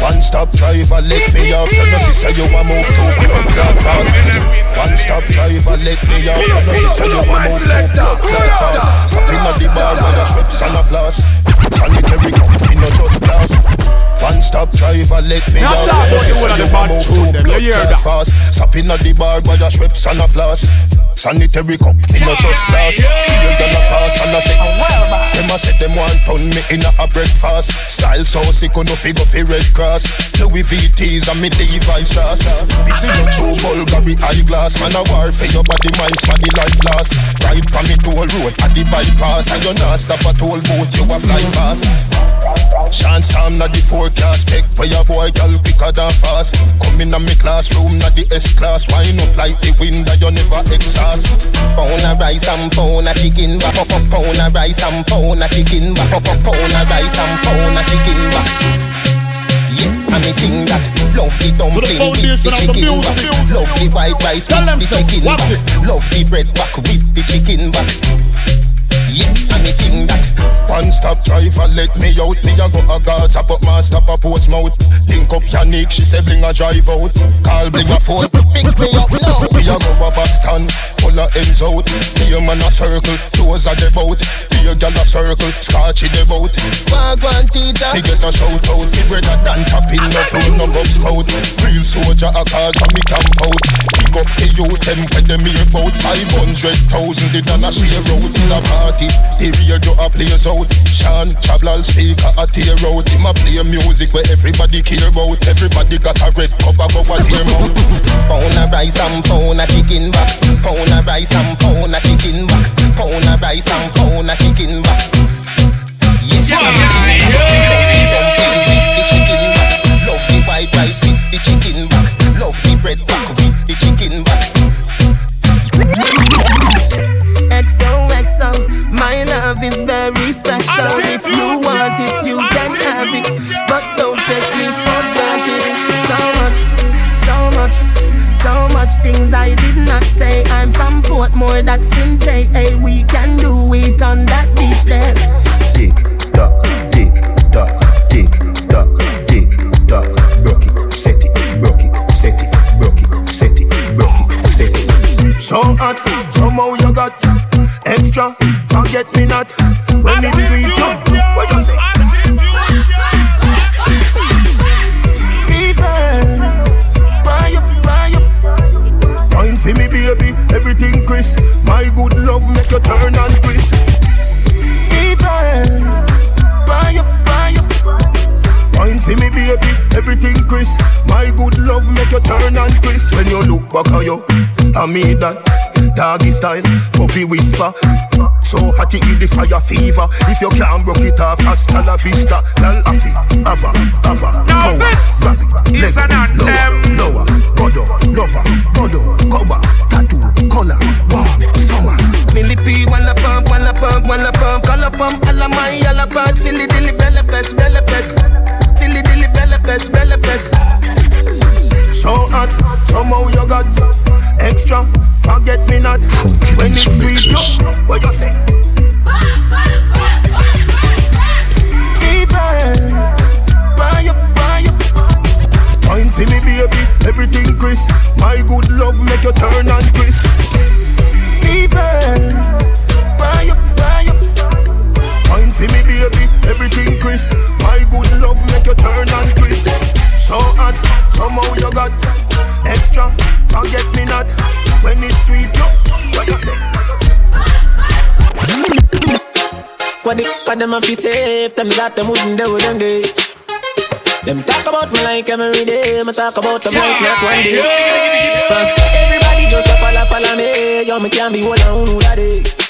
One stop driver, let me off. You know see say you want move too blood clot fast. One stop driver, let me off. You know see say you want move too blood clot fast. Stop in at the bar with a strips and a floss. Sanitary cup, me no just glass. One stop driver, let me Now off. talk You know about see the whole say you the move too blood You hear clot that? fast. Stop in the bar with a strips and a floss. Sanitary cup, me no just glass. You gyal a pass and I say, them a say them want turn me in a breakfast. Style so sick, oh, no figure fi red cross. Louis VTs and me Levi's shots. This is your true Bulgari eyeglass. Man a war for your body, mind, body life lost. Ride from me toll road at the bypass, and you not stop at toll booth, you a fly past. Chance time na the forecast, check for your boy, girl quicker than fast. Come in a me classroom, na the S class, wind up like the wind that you never exhaust. Pound of rice and pound of chicken. Back up up Pound of rice and pound of chicken. Back up up Pound of rice and pound of chicken. Back Yeah, and me think that Love the dumpling with the chicken. back Love the white rice with the chicken. back Love the bread back with the chicken. Back Yeah, and me think that One stop driver, let me out. Me a go a Gaza, but man stop a Portsmouth. Link up Yannick, she say bling a drive out. Call bling a phone, pick me up now. Me a go a a ends out. A man a circle, toes a devout. A gal a circle, scotch in the boat. Wagwan teacher Me get a shout out, me brother than tapping the town no ah, go scout. Real soldier a cause and me camp out. Pick up the youth, them when them here about 500,000. They done a share out in a party. The radio a plays out. Sean Chablal speaker a tear out. Him a play music where everybody care about. Everybody got a red cover go a tear mouth. Pound of rice and pound of chicken back Pound of rice and pound of chicken back Pound of rice and pound of chicken back Yeah, and me Love the chicken back Love the white rice with the chicken back Love the bread back with the chicken back XOXO, my love is very special. If you want it, you can have it. But things I did not say. I'm from Portmore, that's in JA. We can do it on that beach there. Tick tock, tick tock, tick tock, tick tock. Broke it, set it, broke it, set it, broke it, set it, broke it, set it. So hot, somehow you got extra. Forget me not when it's sweet. For me, baby, everything crisp. My good love make you turn and crisp. Fever, buy up, buy. Wine for me, baby, everything crisp. My good love make you turn and crisp. When you look back at you, I mean that doggy style, puppy whisper. So hot it the fire fever. If you can't broke it off, hasta la vista. Lal afi, ava, ava. Now this grab it, is an anthem. Lower, godo, lover, godo, cover, tattoo, color, warm, summer. Millie P, walla pump, walla pump, walla pump, color pump, alla my yalla part, Philly dilly bella pest, bella pest, Philly dilly bella pest, bella pest. So hot, somehow you got extra. Forget me not when it's sweet. You, what you say? Fever, buy up, buy up. Wine for me, baby, everything crisp. My good love make you turn and crisp. Fever, buy up, buy up. Wine for me, baby, everything crisp. My good love make you turn and crisp. So hot, somehow you got Extra, forget me not when it's sweet. Yo, what you say? What the fuck them if you safe? Them that them wouldn't do them day. Them talk about me like every day. Me talk about them like not one day. First, everybody just a follow, follow me. Yo, me can't be one on who that day.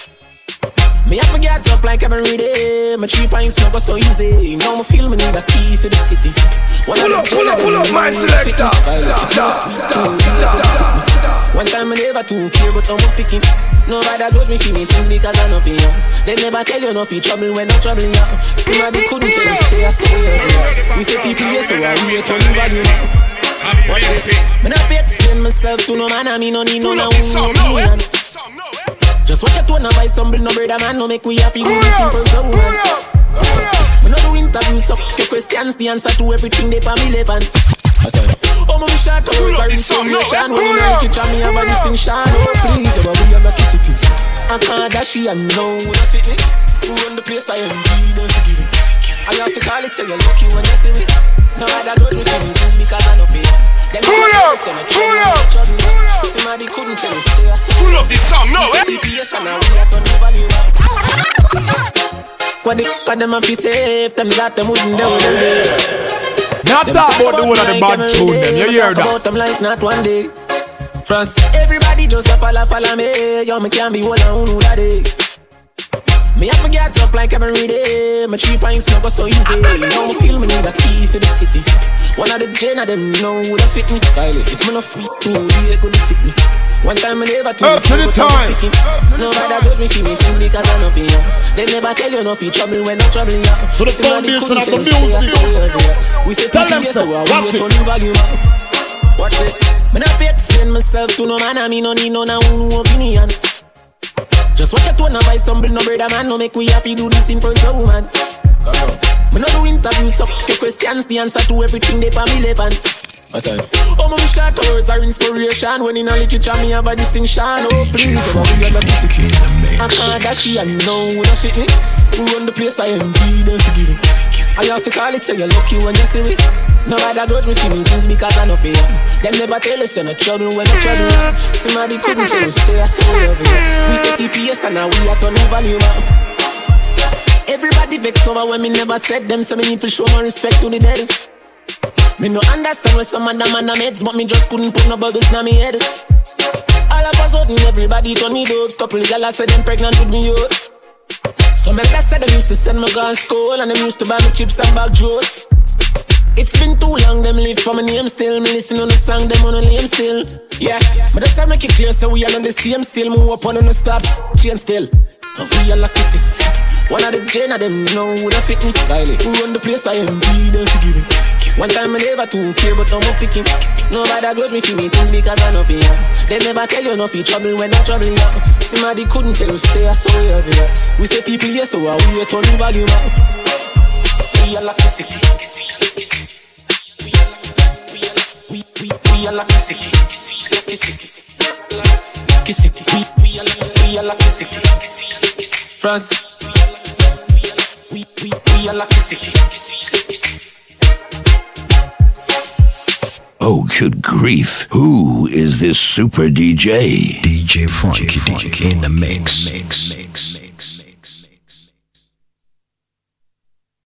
Me have to get up like every day. My three pints not go so easy. Now me feel me need a key for the city. One pull of them up, pull up, pull up, my selector. One time I never too care, but I'm picking. Nobody got me feeling things because I know for you. They never tell you nothing trouble when I'm troubling you. Somebody couldn't tell you, say I saw you. We say TPS, so I wait on you value. Watch this. Me not be explain myself to no man, I mean no need no no opinion. Just watch your tone and buy some bill, no brother man, no make we happy do this of woman. Me no do interviews, so the questions, the answer to everything they for me relevant. Oh, my shot out, sorry, information. When you know it, me have a distinction. Oh, please, oh, we have a kiss it is. I can't dash it, I know I fit me. To run the place, I am be the forgiving. I have to call it, tell you lucky when you see me. No, I don't do me things because I know fear. Them Pull up, pull up. Somebody couldn't tell you, saw. Pull up this song, no, eh? TPS and I we are turning value. What the fuck them a fi safe? Them that them wouldn't do them day. Not talk about the one of the bad tune them, you hear that? About them like not one day. France, everybody just a follow, follow me. Yo, me can't be one on who that day. Me have to get up like every day. My three pints not go so easy. Now me feel me need a key for the city. One of the gen of them know would have fit me. Kylie, if me no free too, they could sick me. One time I never took Up to the time. Nobody got me feel me things because I know for you. They never tell you nothing trouble when no trouble you. To the Somebody foundation couldn't of the tell you, say I music. Oh, saw you. We say Tell them TPS, so. so I Watch it. on the volume up. Watch this. Me not be explain myself to no man, I mean no need no no no opinion. Just watch tone and buy some bill, no brother man, no make we happy do this in front of woman. Me no do interviews, so the questions, the answer to everything they for me relevant. Oh, my short words are inspiration. When in a literature, me have a distinction. Oh, please, oh, we are the pussy I can't dash it, I know who don't fit me. Who run the place, I am be the forgiving. I have to call it, tell you lucky when you see me. Nobody got me feel me things because I know you. Them never tell us you're not trouble when you're trouble. Somebody couldn't tell us, say I saw you. We say TPS and now we are turning volume up. Everybody vex over when me never said them, so me need to show my respect to the dead. Me no understand where some of them man meds, but me just couldn't put no bubbles in me head. All of a sudden, everybody turn me dope. Couple gyal I said them pregnant with me out. Some elders said them used to send me gun school and them used to buy me chips and bag juice. It's been too long, them live for my name still. Me listen on the song, them on the name still. Yeah, but that's how make it clear, so we all on the same still. Move up on the start, chain still. We all lucky city. One of the gen of them you know who da fit me. Kylie, who run the place, I am be the forgiving. One time I never too care, but I'm picking. Nobody got me feel me things because I know for you. They never tell you nothing trouble when I'm troubling you. Somebody couldn't tell you, say I saw you obvious. We say people, yes, so I we turn the volume up. We are lucky city. We, are lucky city. Lucky city. City. We, are, we are city. France. We, we, we are city. Oh, good grief. Who is this super DJ? DJ Funky in the mix.